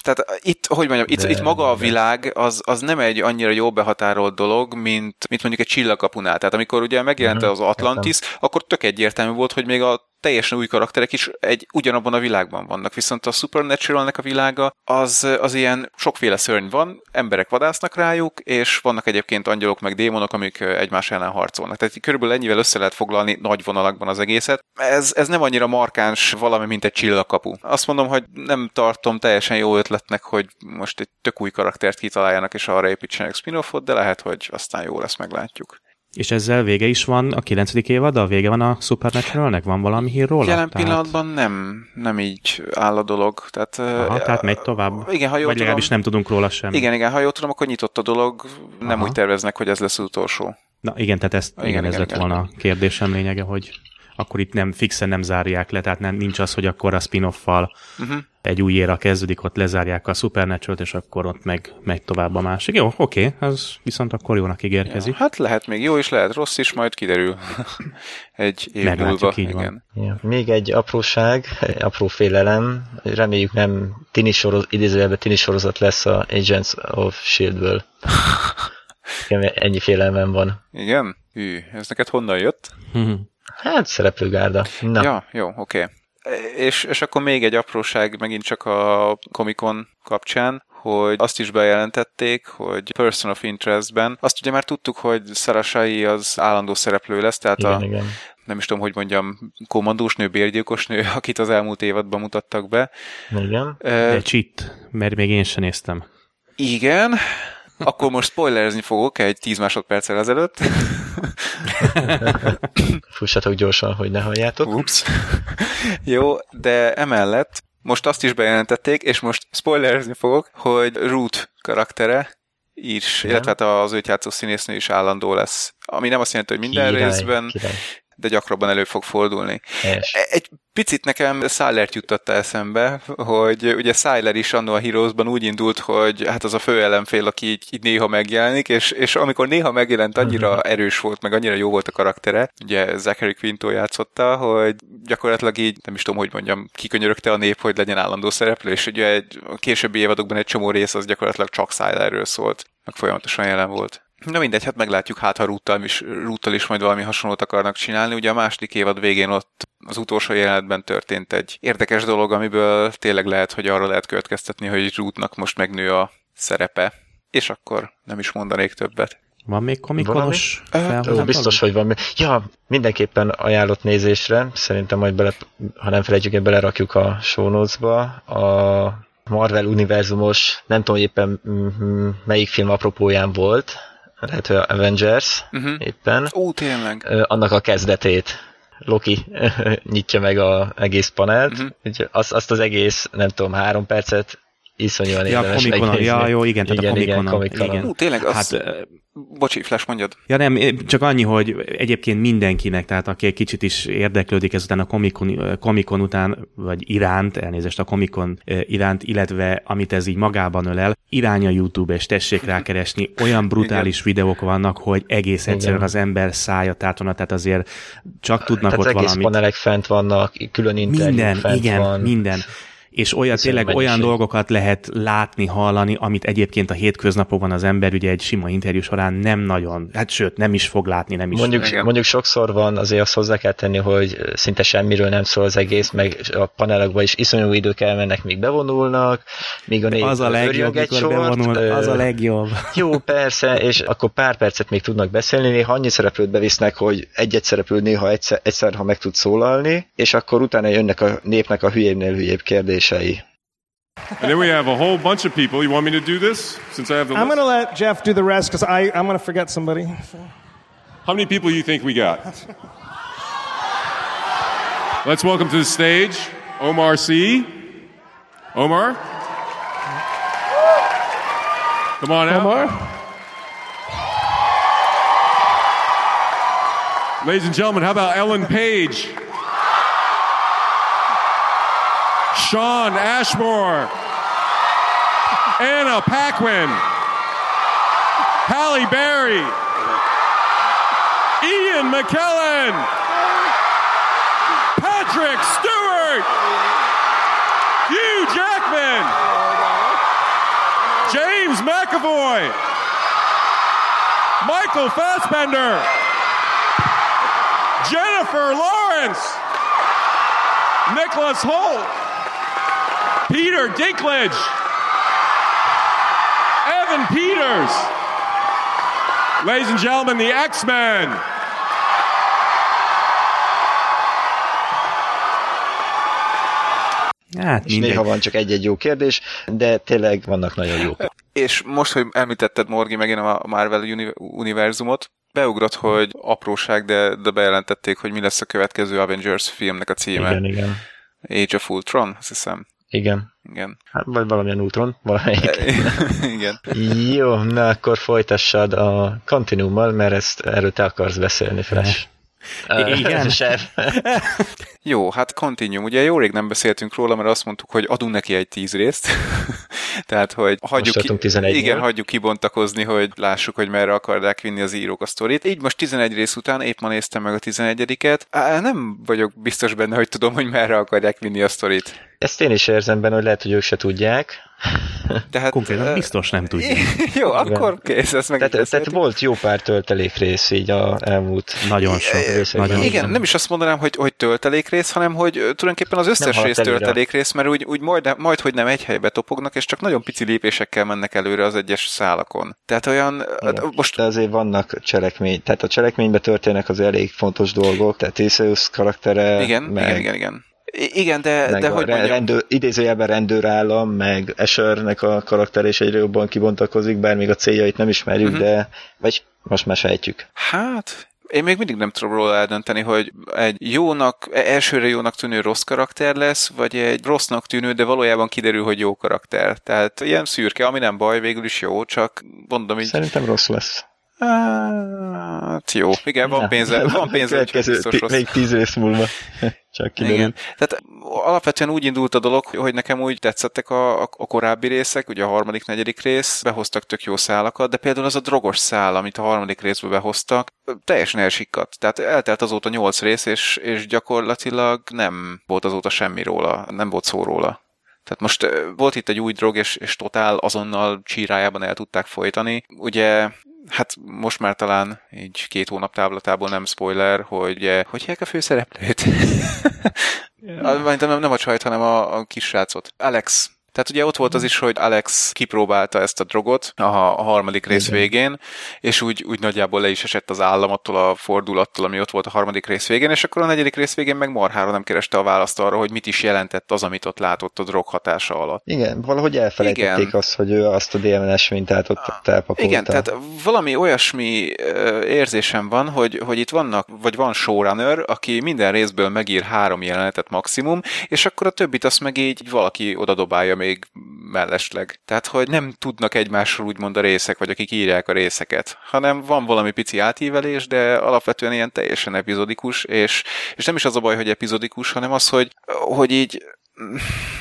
Speaker 2: Tehát itt, hogy mondjam, itt, de, itt maga a világ az, az nem egy annyira jó behatárolt dolog, mint, mint mondjuk egy csillagkapunál. Tehát amikor ugye megjelent uh-huh, az Atlantis, értem. akkor tök egyértelmű volt, hogy még a teljesen új karakterek is egy ugyanabban a világban vannak, viszont a Supernaturalnek a világa az, az ilyen sokféle szörny van, emberek vadásznak rájuk, és vannak egyébként angyalok meg démonok, amik egymás ellen harcolnak. Tehát körülbelül ennyivel össze lehet foglalni nagy vonalakban az egészet. Ez, ez nem annyira markáns valami, mint egy csillagkapu. Azt mondom, hogy nem tartom teljesen jó ötletnek, hogy most egy tök új karaktert kitaláljanak, és arra építsenek spin-offot, de lehet, hogy aztán jó lesz, meglátjuk.
Speaker 1: És ezzel vége is van a 9. évad, a vége van a Supernaturalnek? Van valami hír róla?
Speaker 2: Jelen tehát... pillanatban nem, nem így áll a dolog. Tehát,
Speaker 1: Aha, tehát megy tovább?
Speaker 2: Igen, ha jól
Speaker 1: Vagy legalábbis nem tudunk róla sem.
Speaker 2: Igen, igen, ha jól tudom, akkor nyitott a dolog, nem Aha. úgy terveznek, hogy ez lesz az utolsó.
Speaker 1: Na igen, tehát ezt, igen, igen, ez igen, lett igen. volna a kérdésem lényege, hogy akkor itt nem fixen nem zárják le, tehát nem, nincs az, hogy akkor a spin-offal uh-huh. Egy új éra kezdődik, ott lezárják a supernatural és akkor ott meg megy tovább a másik. Jó, oké, az viszont akkor jónak ígérkezik.
Speaker 2: Ja, hát lehet még jó is, lehet rossz is, majd kiderül egy év
Speaker 1: Meglátjuk,
Speaker 2: múlva.
Speaker 1: Így igen.
Speaker 3: Van. Ja, még egy apróság, egy apró félelem, reméljük nem tini soroz, idézőjelben tini sorozat lesz a Agents of S.H.I.E.L.D.-ből. Ennyi félelmem van.
Speaker 2: Igen? Hű, ez neked honnan jött?
Speaker 3: Hát szereplőgárda. Na.
Speaker 2: Ja, jó, oké. Okay. És, és akkor még egy apróság megint csak a Comic-Con kapcsán, hogy azt is bejelentették, hogy Person of Interest-ben, azt ugye már tudtuk, hogy Sarasai az állandó szereplő lesz, tehát
Speaker 3: igen,
Speaker 2: a,
Speaker 3: igen.
Speaker 2: nem is tudom, hogy mondjam, kommandós nő, bérgyilkos nő, akit az elmúlt évadban mutattak be.
Speaker 3: Igen.
Speaker 1: De cheat, mert még én sem néztem.
Speaker 2: Igen, akkor most spoilerezni fogok egy 10 másodperccel ezelőtt.
Speaker 3: Fussatok gyorsan, hogy ne halljátok.
Speaker 2: Ups. Jó, de emellett most azt is bejelentették, és most spoilerezni fogok, hogy Root karaktere is, Igen. illetve hát az őt játszó színésznő is állandó lesz. Ami nem azt jelenti, hogy minden
Speaker 3: Király,
Speaker 2: részben,
Speaker 3: király.
Speaker 2: De gyakrabban elő fog fordulni.
Speaker 3: Helyes.
Speaker 2: Egy picit nekem Szállert juttatta eszembe, hogy ugye Száller is annó a Heroesban úgy indult, hogy hát az a fő ellenfél, aki így, így néha megjelenik, és, és amikor néha megjelent, annyira
Speaker 3: Mhm.
Speaker 2: erős volt, meg annyira jó volt a karaktere, ugye Zachary Quinto játszotta, hogy gyakorlatilag így, nem is tudom, hogy mondjam, kikönyörögte a nép, hogy legyen állandó szereplő, és ugye egy, a későbbi évadokban egy csomó rész az gyakorlatilag csak Szálerről szólt, meg folyamatosan jelen volt. Na mindegy, hát meglátjuk, hát ha Rúttal is, Rúttal is majd valami hasonlót akarnak csinálni. Ugye a második évad végén ott az utolsó jelenetben történt egy érdekes dolog, amiből tényleg lehet, hogy arra lehet következtetni, hogy Rútnak most megnő a szerepe. És akkor nem is mondanék többet.
Speaker 1: Van még komikonos felhozatod?
Speaker 3: Ó, biztos, hogy van. Ja, mindenképpen ajánlott nézésre. Szerintem majd bele, ha nem felejtjük el, belerakjuk a show notes-ba. A Marvel univerzumos, nem tudom éppen melyik film apropóján volt, lehet, hogy a Avengers
Speaker 2: Uh-huh.
Speaker 3: éppen,
Speaker 2: Ó, tényleg.
Speaker 3: Annak a kezdetét. Loki nyitja meg a egész panelt,
Speaker 2: Mhm.
Speaker 3: uh-huh. úgyhogy azt, azt az egész, nem tudom, három percet iszonyúan
Speaker 1: Ja,
Speaker 3: érdemes
Speaker 1: komikonon,
Speaker 3: megnézni.
Speaker 1: ja, jó, igen, tehát
Speaker 3: igen,
Speaker 1: a
Speaker 3: igen,
Speaker 1: komikonon.
Speaker 3: komikonon.
Speaker 1: igen.
Speaker 2: Ú, tényleg, az...
Speaker 1: Hát,
Speaker 2: Bocsi, Flash, mondjad.
Speaker 1: Ja nem, csak annyi, hogy egyébként mindenkinek, tehát aki egy kicsit is érdeklődik ezután a komikon, komikon után, vagy iránt, elnézést a komikon iránt, illetve amit ez így magában ölel, irány a YouTube, és tessék rákeresni, olyan brutális videók vannak, hogy egész egyszerűen
Speaker 3: Igen.
Speaker 1: az ember szája tátona, tehát azért csak tudnak
Speaker 3: Tehát
Speaker 1: ott
Speaker 3: az egész
Speaker 1: valamit.
Speaker 3: panelek fent vannak, külön interjú
Speaker 1: Minden,
Speaker 3: fent
Speaker 1: igen,
Speaker 3: van.
Speaker 1: minden. És olyan, tényleg olyan dolgokat lehet látni, hallani, amit egyébként a hétköznapokban az ember ugye egy sima interjú során nem nagyon, hát sőt, nem is fog látni, nem is.
Speaker 3: Mondjuk,
Speaker 2: Igen.
Speaker 3: mondjuk sokszor van, azért azt hozzá kell tenni, hogy szinte semmiről nem szól az egész, meg a panelokban is iszonyú idők elmennek, míg bevonulnak, míg a név
Speaker 1: az a legjobb,
Speaker 3: egy sort,
Speaker 1: bevonul, az a legjobb.
Speaker 3: Jó, persze, és akkor pár percet még tudnak beszélni, néha annyi szereplőt bevisznek, hogy egy-egy szereplő néha egyszer, egyszer, ha meg tud szólalni, és akkor utána jönnek a népnek a hülyébbnél hülyébb kérdései.
Speaker 6: And then we have a whole bunch of people. You want me to do this since I have the
Speaker 7: I'm going to let Jeff do the rest because I'm going to forget somebody.
Speaker 6: How many people do you think we got? Let's welcome to the stage Omar C. Omar? Come on out.
Speaker 7: Omar?
Speaker 6: Ladies and gentlemen, how about Ellen Page? Sean Ashmore. Anna Paquin. Halle Berry. Ian McKellen. Patrick Stewart. Hugh Jackman. James McAvoy. Michael Fassbender. Jennifer Lawrence. Nicholas Holt, Peter Dinklage, Evan Peters. Ladies and gentlemen, the X-Men.
Speaker 1: Hát
Speaker 4: És néha van csak egy-egy jó kérdés, de tényleg vannak nagyon jók.
Speaker 2: És most, hogy említetted, Morgi, megint a Marvel uni- univerzumot, beugrott, hogy apróság, de, de bejelentették, hogy mi lesz a következő Avengers filmnek a címe.
Speaker 3: Igen, igen.
Speaker 2: Age of Ultron, azt hiszem.
Speaker 3: Igen.
Speaker 2: Igen.
Speaker 3: Hát, vagy valamilyen útron, valamelyik.
Speaker 2: Igen.
Speaker 3: Jó, na akkor folytassad a kontinúmmal, mert ezt erről te akarsz beszélni, Flash. Uh,
Speaker 1: Igen?
Speaker 3: Sem.
Speaker 2: Jó, hát Continuum. Ugye jó rég nem beszéltünk róla, mert azt mondtuk, hogy adunk neki egy tíz részt. Tehát, hogy hagyjuk,
Speaker 3: 11-nél.
Speaker 2: igen, hagyjuk kibontakozni, hogy lássuk, hogy merre akarják vinni az írók a sztorit. Így most 11 rész után épp ma néztem meg a 11-et. Á, Nem vagyok biztos benne, hogy tudom, hogy merre akarják vinni a sztorit.
Speaker 3: Ezt én is érzem benne, hogy lehet, hogy ők se tudják.
Speaker 2: Tehát,
Speaker 1: Konkrétan biztos nem tudja.
Speaker 2: Jó, akkor kész, ezt meg
Speaker 3: Tehát, tehát volt jó pár töltelék rész így a elmúlt
Speaker 1: Nagyon sok.
Speaker 3: részekben.
Speaker 1: Nagyon
Speaker 2: Igen, nem is azt mondanám, hogy, hogy töltelékrész, hanem hogy tulajdonképpen az összes rész töltelékrész, mert úgy, úgy majd, majd, hogy nem egy helybe topognak, és csak nagyon pici lépésekkel mennek előre az egyes szálakon. Tehát olyan,
Speaker 4: Igen.
Speaker 2: most
Speaker 4: De azért vannak cselekmény, tehát a cselekményben történnek az elég fontos dolgok, tehát Theseus karaktere,
Speaker 2: igen,
Speaker 4: meg,
Speaker 2: igen, igen, igen. Igen, de,
Speaker 4: meg
Speaker 2: de hogy mondjam,
Speaker 4: rendőr, idézőjelben rendőrállam, meg Eshernek a karakter is egyre jobban kibontakozik, bár még a céljait nem ismerjük,
Speaker 2: Mhm.
Speaker 4: de vagy most már sejtjük.
Speaker 2: hát én még mindig nem tudom róla eldönteni, hogy egy jónak, elsőre jónak tűnő rossz karakter lesz, vagy egy rossznak tűnő, de valójában kiderül, hogy jó karakter. Tehát ilyen szürke, ami nem baj, végül is jó, csak mondom így,
Speaker 4: Szerintem rossz lesz.
Speaker 2: hát jó. Igen, van pénze, van pénze,
Speaker 4: Következő,
Speaker 2: biztos rossz.
Speaker 4: még tíz rész múlva. Csak kiderül.
Speaker 2: Igen. Tehát alapvetően úgy indult a dolog, hogy nekem úgy tetszettek a, a, korábbi részek, ugye a harmadik, negyedik rész, behoztak tök jó szálakat, de például az a drogos szál, amit a harmadik részből behoztak, teljesen elsikkadt. Tehát eltelt azóta nyolc rész, és, és gyakorlatilag nem volt azóta semmi róla, nem volt szó róla. Tehát most volt itt egy új drog, és, és totál azonnal csírájában el tudták folytani. Ugye Hát most már talán így két hónap távlatából nem spoiler, hogy hogy hívják a főszereplőt? yeah. nem, nem a csajt, hanem a, a kis srácot. Alex. Tehát ugye ott volt az is, hogy Alex kipróbálta ezt a drogot a, a harmadik rész végén, és úgy, úgy nagyjából le is esett az állam attól a fordulattól, ami ott volt a harmadik rész végén, és akkor a negyedik rész végén meg marhára nem kereste a választ arra, hogy mit is jelentett az, amit ott látott a drog hatása alatt.
Speaker 4: Igen, valahogy elfelejtették
Speaker 2: Igen.
Speaker 4: azt, hogy ő azt a DMNS mintát ott elpakolta.
Speaker 2: Igen, tehát valami olyasmi érzésem van, hogy, hogy itt vannak, vagy van showrunner, aki minden részből megír három jelenetet maximum, és akkor a többit azt meg így valaki odadobálja még mellesleg. Tehát, hogy nem tudnak egymásról úgymond a részek, vagy akik írják a részeket, hanem van valami pici átívelés, de alapvetően ilyen teljesen epizodikus, és, és nem is az a baj, hogy epizodikus, hanem az, hogy, hogy így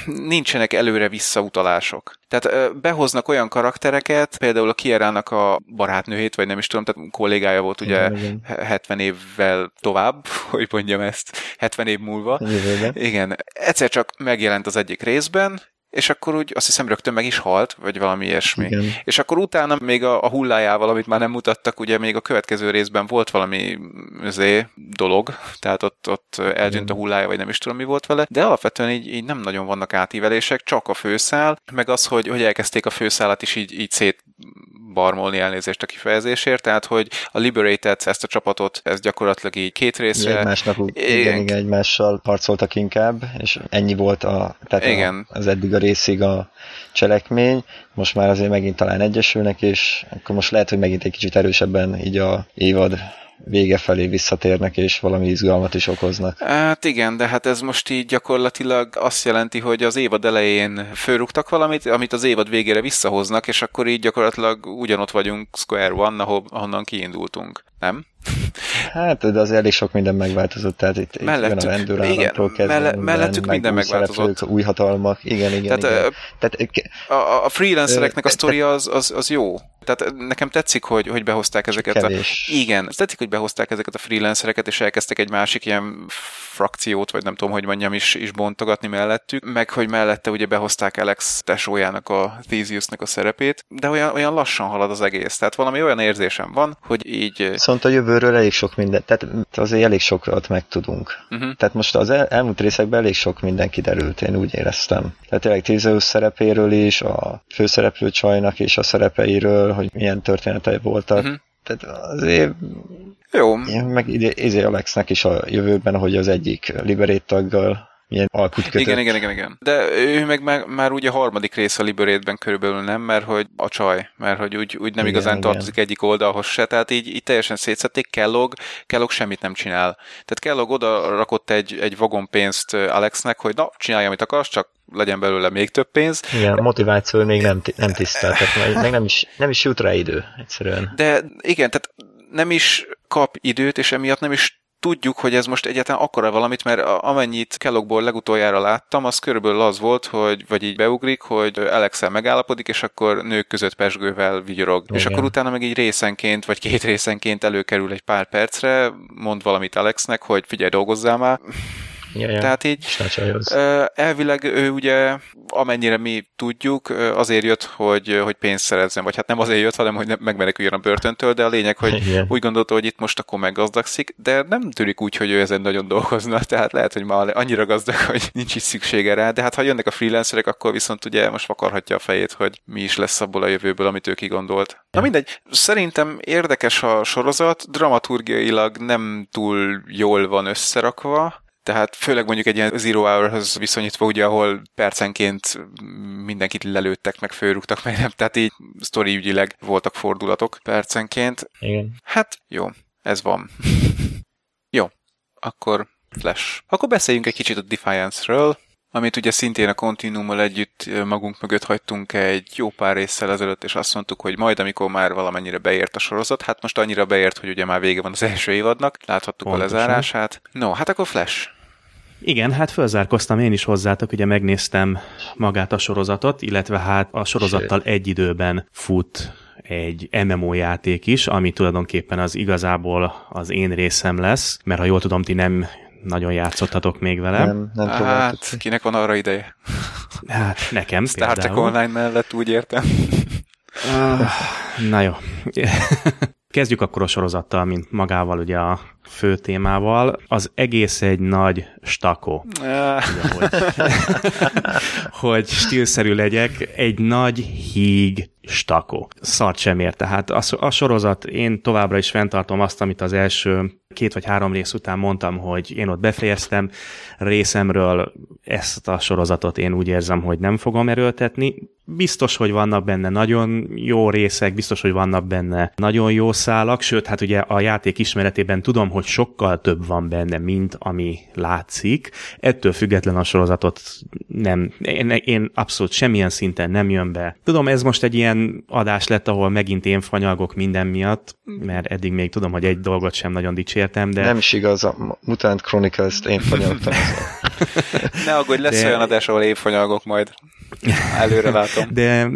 Speaker 2: nincsenek előre visszautalások. Tehát behoznak olyan karaktereket, például a Kierának a barátnőjét, vagy nem is tudom, tehát kollégája volt ugye
Speaker 4: Igen, igen.
Speaker 2: he- 70 évvel tovább, hogy mondjam ezt, 70 év múlva.
Speaker 4: Jövőben.
Speaker 2: Igen, egyszer csak megjelent az egyik részben, és akkor úgy azt hiszem rögtön meg is halt, vagy valami ilyesmi.
Speaker 4: Igen.
Speaker 2: És akkor utána még a, a hullájával, amit már nem mutattak, ugye még a következő részben volt valami zé, dolog, tehát ott, ott eltűnt a hullája, vagy nem is tudom mi volt vele, de alapvetően így, így nem nagyon vannak átívelések, csak a főszál, meg az, hogy, hogy elkezdték a főszálat is így, így szét barmolni elnézést a kifejezésért, tehát hogy a Liberated, ezt a csapatot, ez gyakorlatilag így két részre,
Speaker 4: Egymásnak, igen,
Speaker 2: Igen.
Speaker 4: igen, egymással harcoltak inkább, és ennyi volt a, tehát
Speaker 2: Igen.
Speaker 4: A, az eddig a részig a cselekmény, most már azért megint talán egyesülnek, és akkor most lehet, hogy megint egy kicsit erősebben így a évad vége felé visszatérnek, és valami izgalmat is okoznak.
Speaker 2: Hát igen, de hát ez most így gyakorlatilag azt jelenti, hogy az évad elején fölrúgtak valamit, amit az évad végére visszahoznak, és akkor így gyakorlatilag ugyanott vagyunk Square One, ahonnan kiindultunk. Nem?
Speaker 4: Hát, de az elég sok minden megváltozott, tehát itt, itt jön a
Speaker 2: Mellettük-
Speaker 4: rendőrállamtól kezdve
Speaker 2: melle- mellettük minden megváltozott.
Speaker 4: Új hatalmak, igen, igen,
Speaker 2: Tehát,
Speaker 4: igen. Tehát,
Speaker 2: A, a freelancereknek a sztoria az, az, az jó. Tehát nekem tetszik, hogy, hogy behozták ezeket
Speaker 4: kevés.
Speaker 2: a... Igen, tetszik, hogy behozták ezeket a freelancereket, és elkezdtek egy másik ilyen frakciót, vagy nem tudom, hogy mondjam, is, is bontogatni mellettük, meg hogy mellette ugye behozták Alex tesójának a Theseusnek a szerepét, de olyan, olyan lassan halad az egész. Tehát valami olyan érzésem van, hogy így...
Speaker 4: Viszont viszont a jövőről elég sok minden, tehát azért elég sokat megtudunk.
Speaker 2: Uh-huh.
Speaker 4: Tehát most az el, elmúlt részekben elég sok minden kiderült, én úgy éreztem. Tehát tényleg Tézeus szerepéről is, a főszereplő csajnak és a szerepeiről, hogy milyen történetei voltak. Uh-huh. Tehát azért
Speaker 2: Jó,
Speaker 4: én meg ide, izé Alexnek is a jövőben, hogy az egyik Liberate taggal milyen alkut kötött.
Speaker 2: igen, igen, igen, igen. De ő meg már, már ugye a harmadik rész a Liberate-ben körülbelül nem, mert hogy a csaj, mert hogy úgy, úgy nem
Speaker 4: Igen,
Speaker 2: igazán
Speaker 4: igen.
Speaker 2: tartozik egyik oldalhoz se, tehát így, így teljesen szétszették, Kellogg, Kellogg semmit nem csinál. Tehát Kellogg oda rakott egy, egy vagonpénzt Alexnek, hogy na, csinálj, amit akarsz, csak legyen belőle még több pénz,
Speaker 3: Igen, a motiváció még nem, nem tisztelt, tehát meg- meg nem is, nem is jut rá idő, egyszerűen.
Speaker 2: De igen, tehát nem is kap időt, és emiatt nem is tudjuk, hogy ez most egyáltalán akkora valamit, mert amennyit Kelloggból legutoljára láttam, az körülbelül az volt, hogy vagy így beugrik, hogy alex megállapodik, és akkor nők között pesgővel vigyorog. Igen. És akkor utána meg így részenként, vagy két részenként előkerül egy pár percre, mond valamit Alexnek, hogy figyelj, dolgozzál már.
Speaker 3: Ja, ja.
Speaker 2: Tehát így Elvileg ő ugye, amennyire mi tudjuk, azért jött, hogy, hogy pénzt szerezzen, vagy hát nem azért jött, hanem hogy ne- megmeneküljön a börtöntől, de a lényeg, hogy
Speaker 3: Igen.
Speaker 2: úgy gondolta, hogy itt most akkor meggazdagszik, de nem tűnik úgy, hogy ő ezen nagyon dolgozna, tehát lehet, hogy már annyira gazdag, hogy nincs is szüksége rá, de hát ha jönnek a freelancerek, akkor viszont ugye most vakarhatja a fejét, hogy mi is lesz abból a jövőből, amit ő kigondolt. Na mindegy, szerintem érdekes a sorozat, dramaturgiailag nem túl jól van összerakva, tehát főleg mondjuk egy ilyen Zero Hour-hoz viszonyítva, ugye, ahol percenként mindenkit lelőttek, meg fölrúgtak, meg nem, tehát így sztori ügyileg voltak fordulatok percenként.
Speaker 3: Igen.
Speaker 2: Hát jó, ez van. jó, akkor Flash. Akkor beszéljünk egy kicsit a Defiance-ről, amit ugye szintén a Continuummal együtt magunk mögött hagytunk egy jó pár résszel ezelőtt, és azt mondtuk, hogy majd, amikor már valamennyire beért a sorozat, hát most annyira beért, hogy ugye már vége van az első évadnak, láthattuk
Speaker 1: Pontosan.
Speaker 2: a lezárását. No, hát akkor Flash.
Speaker 1: Igen, hát fölzárkoztam én is hozzátok, ugye megnéztem magát a sorozatot, illetve hát a sorozattal egy időben fut egy MMO játék is, ami tulajdonképpen az igazából az én részem lesz, mert ha jól tudom, ti nem nagyon játszottatok még vele.
Speaker 4: Nem, nem.
Speaker 2: Hát, kinek van arra ideje?
Speaker 1: Hát nekem
Speaker 2: Star Trek. Online mellett úgy értem.
Speaker 1: Ah, Na jó. Kezdjük akkor a sorozattal, mint magával ugye a fő témával. Az egész egy nagy stakó. Hogy, hogy stílszerű legyek, egy nagy híg stakó. Szart sem ér. Tehát a, a sorozat, én továbbra is fenntartom azt, amit az első két vagy három rész után mondtam, hogy én ott befejeztem részemről ezt a sorozatot én úgy érzem, hogy nem fogom erőltetni. Biztos, hogy vannak benne nagyon jó részek, biztos, hogy vannak benne nagyon jó szálak, sőt, hát ugye a játék ismeretében tudom, hogy sokkal több van benne, mint ami látszik. Ettől független a sorozatot nem, én, én abszolút semmilyen szinten nem jön be. Tudom, ez most egy ilyen adás lett, ahol megint én fanyalgok minden miatt, mert eddig még tudom, hogy egy dolgot sem nagyon dicsértem, de...
Speaker 4: Nem is igaz, a Mutant Chronicles-t én fanyaltam.
Speaker 2: ne aggódj, lesz
Speaker 1: De-
Speaker 2: olyan adás, ahol évfanyalgok majd. Előre látom.
Speaker 1: De,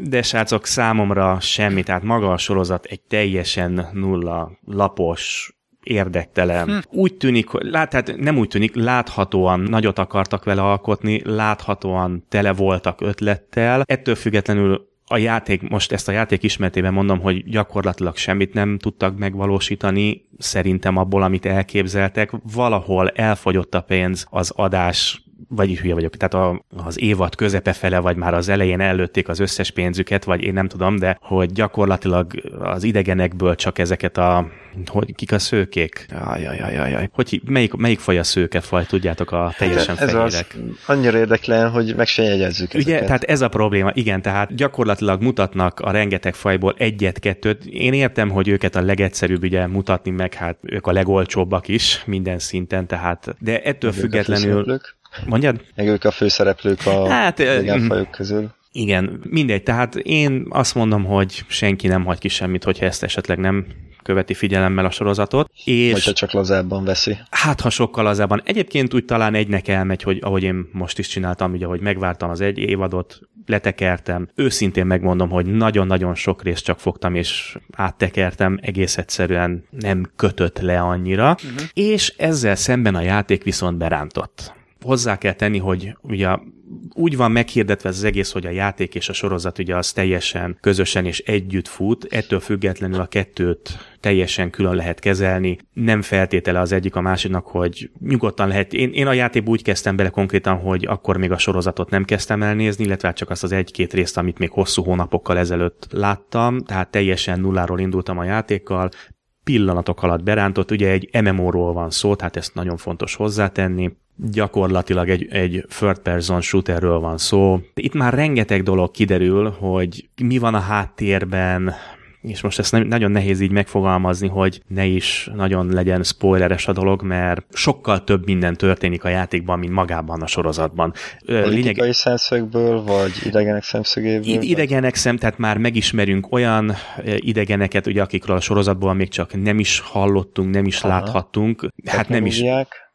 Speaker 1: de srácok, számomra semmi, tehát maga a sorozat egy teljesen nulla lapos, érdektelen. Hm. Úgy tűnik, hogy lát, tehát nem úgy tűnik, láthatóan nagyot akartak vele alkotni, láthatóan tele voltak ötlettel. Ettől függetlenül a játék, most ezt a játék ismeretében mondom, hogy gyakorlatilag semmit nem tudtak megvalósítani, szerintem abból, amit elképzeltek. Valahol elfogyott a pénz az adás vagy hülye vagyok, tehát a, az évad közepe fele, vagy már az elején előtték az összes pénzüket, vagy én nem tudom, de hogy gyakorlatilag az idegenekből csak ezeket a, hogy kik a szőkék? Ajajajajaj. Hogy melyik, melyik faj a szőkefaj, tudjátok, a teljesen
Speaker 4: Ez az
Speaker 1: fehérek.
Speaker 4: annyira érdeklen, hogy meg se jegyezzük
Speaker 1: Ugye,
Speaker 4: ezeket.
Speaker 1: tehát ez a probléma, igen, tehát gyakorlatilag mutatnak a rengeteg fajból egyet-kettőt. Én értem, hogy őket a legegyszerűbb ugye mutatni, meg hát ők a legolcsóbbak is minden szinten, tehát, de ettől függetlenül... Mondjad?
Speaker 4: Meg ők a főszereplők a
Speaker 1: Hát,
Speaker 4: idegenfajok közül.
Speaker 1: Igen, mindegy, tehát én azt mondom, hogy senki nem hagy ki semmit, hogyha ezt esetleg nem követi figyelemmel a sorozatot, és
Speaker 4: Hogyha csak lazábban veszi.
Speaker 1: hát ha sokkal lazában. Egyébként úgy talán egynek elmegy, hogy ahogy én most is csináltam, ugye, hogy megvártam az egy évadot, letekertem. Őszintén megmondom, hogy nagyon-nagyon sok részt csak fogtam és áttekertem, egész egyszerűen nem kötött le annyira, uh-huh. és ezzel szemben a játék viszont berántott. Hozzá kell tenni, hogy ugye úgy van meghirdetve ez az egész, hogy a játék és a sorozat ugye az teljesen közösen és együtt fut, ettől függetlenül a kettőt teljesen külön lehet kezelni. Nem feltétele az egyik a másiknak, hogy nyugodtan lehet. Én, én a játékba úgy kezdtem bele konkrétan, hogy akkor még a sorozatot nem kezdtem el nézni, illetve hát csak azt az egy-két részt, amit még hosszú hónapokkal ezelőtt láttam, tehát teljesen nulláról indultam a játékkal, pillanatok alatt berántott, ugye egy MMO-ról van szó, tehát ezt nagyon fontos hozzátenni, gyakorlatilag egy, egy third person shooterről van szó. Itt már rengeteg dolog kiderül, hogy mi van a háttérben, és most ezt nagyon nehéz így megfogalmazni, hogy ne is nagyon legyen spoileres a dolog, mert sokkal több minden történik a játékban, mint magában a sorozatban.
Speaker 4: Politikai Lényeg... szemszögből, vagy idegenek szemszögéből?
Speaker 1: Idegenek szem, tehát már megismerünk olyan idegeneket, ugye, akikről a sorozatból még csak nem is hallottunk, nem is Aha. láthattunk. Hát nem is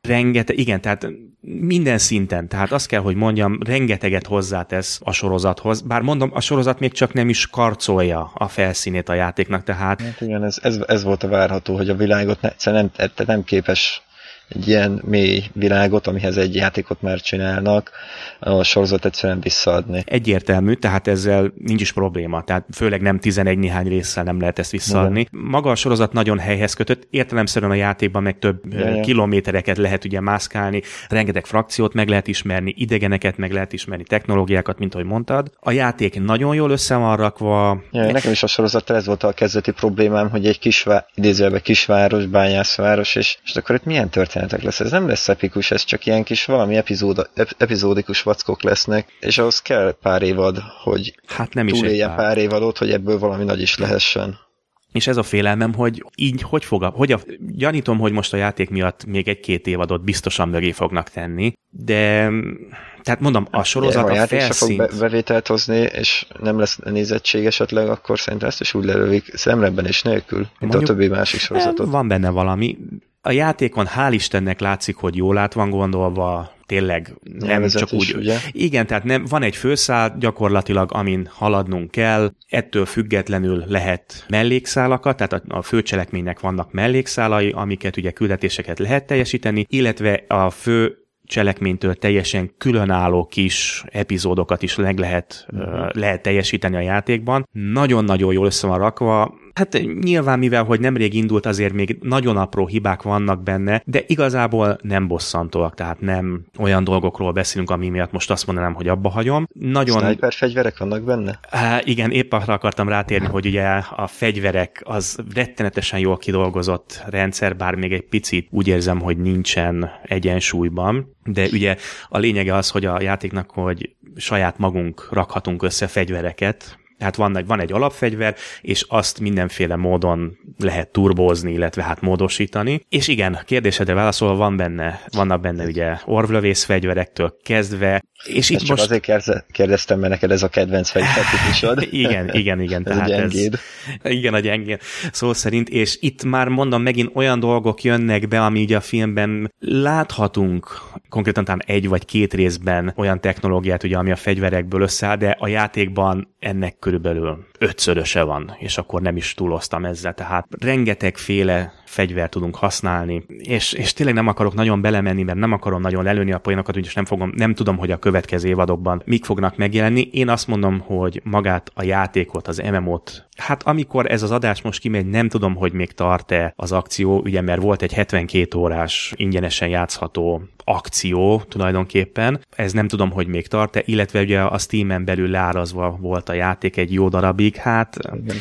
Speaker 1: rengeteg, igen, tehát minden szinten, tehát azt kell, hogy mondjam, rengeteget hozzátesz a sorozathoz, bár mondom, a sorozat még csak nem is karcolja a felszínét a játéknak, tehát...
Speaker 4: Hát igen, ez, ez, ez volt a várható, hogy a világot ne, nem, nem képes egy ilyen mély világot, amihez egy játékot már csinálnak, a sorozat egyszerűen visszaadni.
Speaker 1: Egyértelmű, tehát ezzel nincs is probléma, tehát főleg nem 11 néhány résszel nem lehet ezt visszaadni. Igen. Maga a sorozat nagyon helyhez kötött, értelemszerűen a játékban meg több Igen. kilométereket lehet ugye mászkálni, rengeteg frakciót meg lehet ismerni, idegeneket meg lehet ismerni, technológiákat, mint ahogy mondtad. A játék nagyon jól össze van rakva.
Speaker 4: Ja, nekem is a sorozat ez volt a kezdeti problémám, hogy egy kisvá, idézőjelben kisváros, bányászváros, és, és akkor itt milyen történet történetek lesz. Ez nem lesz epikus, ez csak ilyen kis valami epizód, ep, epizódikus vackok lesznek, és ahhoz kell pár évad, hogy
Speaker 1: hát nem is pár.
Speaker 4: pár évadot, hogy ebből valami nagy is lehessen.
Speaker 1: És ez a félelmem, hogy így hogy fog, a, hogy a, gyanítom, hogy most a játék miatt még egy-két évadot biztosan mögé fognak tenni, de tehát mondom, a sorozat
Speaker 4: ja,
Speaker 1: a, a felszínt...
Speaker 4: fog be, bevételt hozni, és nem lesz nézettség esetleg, akkor szerintem ezt is úgy lelövik szemrebben és nélkül, mint Mondjuk, a többi másik sorozatot.
Speaker 1: Van benne valami, a játékon hál' Istennek látszik, hogy jól át van gondolva, tényleg nem csak úgy. ugye? Igen, tehát nem, van egy főszál gyakorlatilag, amin haladnunk kell, ettől függetlenül lehet mellékszálakat, tehát a, a főcselekménynek vannak mellékszálai, amiket ugye küldetéseket lehet teljesíteni, illetve a fő cselekménytől teljesen különálló kis epizódokat is meg lehet, uh-huh. lehet teljesíteni a játékban. Nagyon-nagyon jól össze van rakva, Hát nyilván, mivel hogy nemrég indult, azért még nagyon apró hibák vannak benne, de igazából nem bosszantóak, tehát nem olyan dolgokról beszélünk, ami miatt most azt mondanám, hogy abba hagyom.
Speaker 4: Nagyon... Sniper fegyverek vannak benne?
Speaker 1: Há, igen, épp arra akartam rátérni, hogy ugye a fegyverek az rettenetesen jól kidolgozott rendszer, bár még egy picit úgy érzem, hogy nincsen egyensúlyban, de ugye a lényege az, hogy a játéknak, hogy saját magunk rakhatunk össze fegyvereket, tehát van, van egy alapfegyver, és azt mindenféle módon lehet turbózni, illetve hát módosítani. És igen, kérdésedre válaszolva van benne, vannak benne ugye orvlövész fegyverektől kezdve, és
Speaker 4: itt
Speaker 1: csak most...
Speaker 4: azért kérdeztem, mert neked ez a kedvenc fegyvertípusod.
Speaker 1: igen, igen, igen.
Speaker 4: ez tehát a gyengéd.
Speaker 1: Ez, igen, a gyengéd szó szerint, és itt már mondom, megint olyan dolgok jönnek be, ami ugye a filmben láthatunk, konkrétan talán egy vagy két részben olyan technológiát, ugye, ami a fegyverekből összeáll, de a játékban ennek körülbelül ötszöröse van, és akkor nem is túloztam ezzel, tehát rengetegféle fegyvert tudunk használni, és, és tényleg nem akarok nagyon belemenni, mert nem akarom nagyon lelőni a poénokat, úgyis nem, fogom, nem tudom, hogy a következő évadokban mik fognak megjelenni. Én azt mondom, hogy magát a játékot, az MMO-t, hát amikor ez az adás most kimegy, nem tudom, hogy még tart-e az akció, ugye mert volt egy 72 órás ingyenesen játszható akció tulajdonképpen. Ez nem tudom, hogy még tart-e, illetve ugye a Steam-en belül leárazva volt a játék egy jó darabig, hát Igen.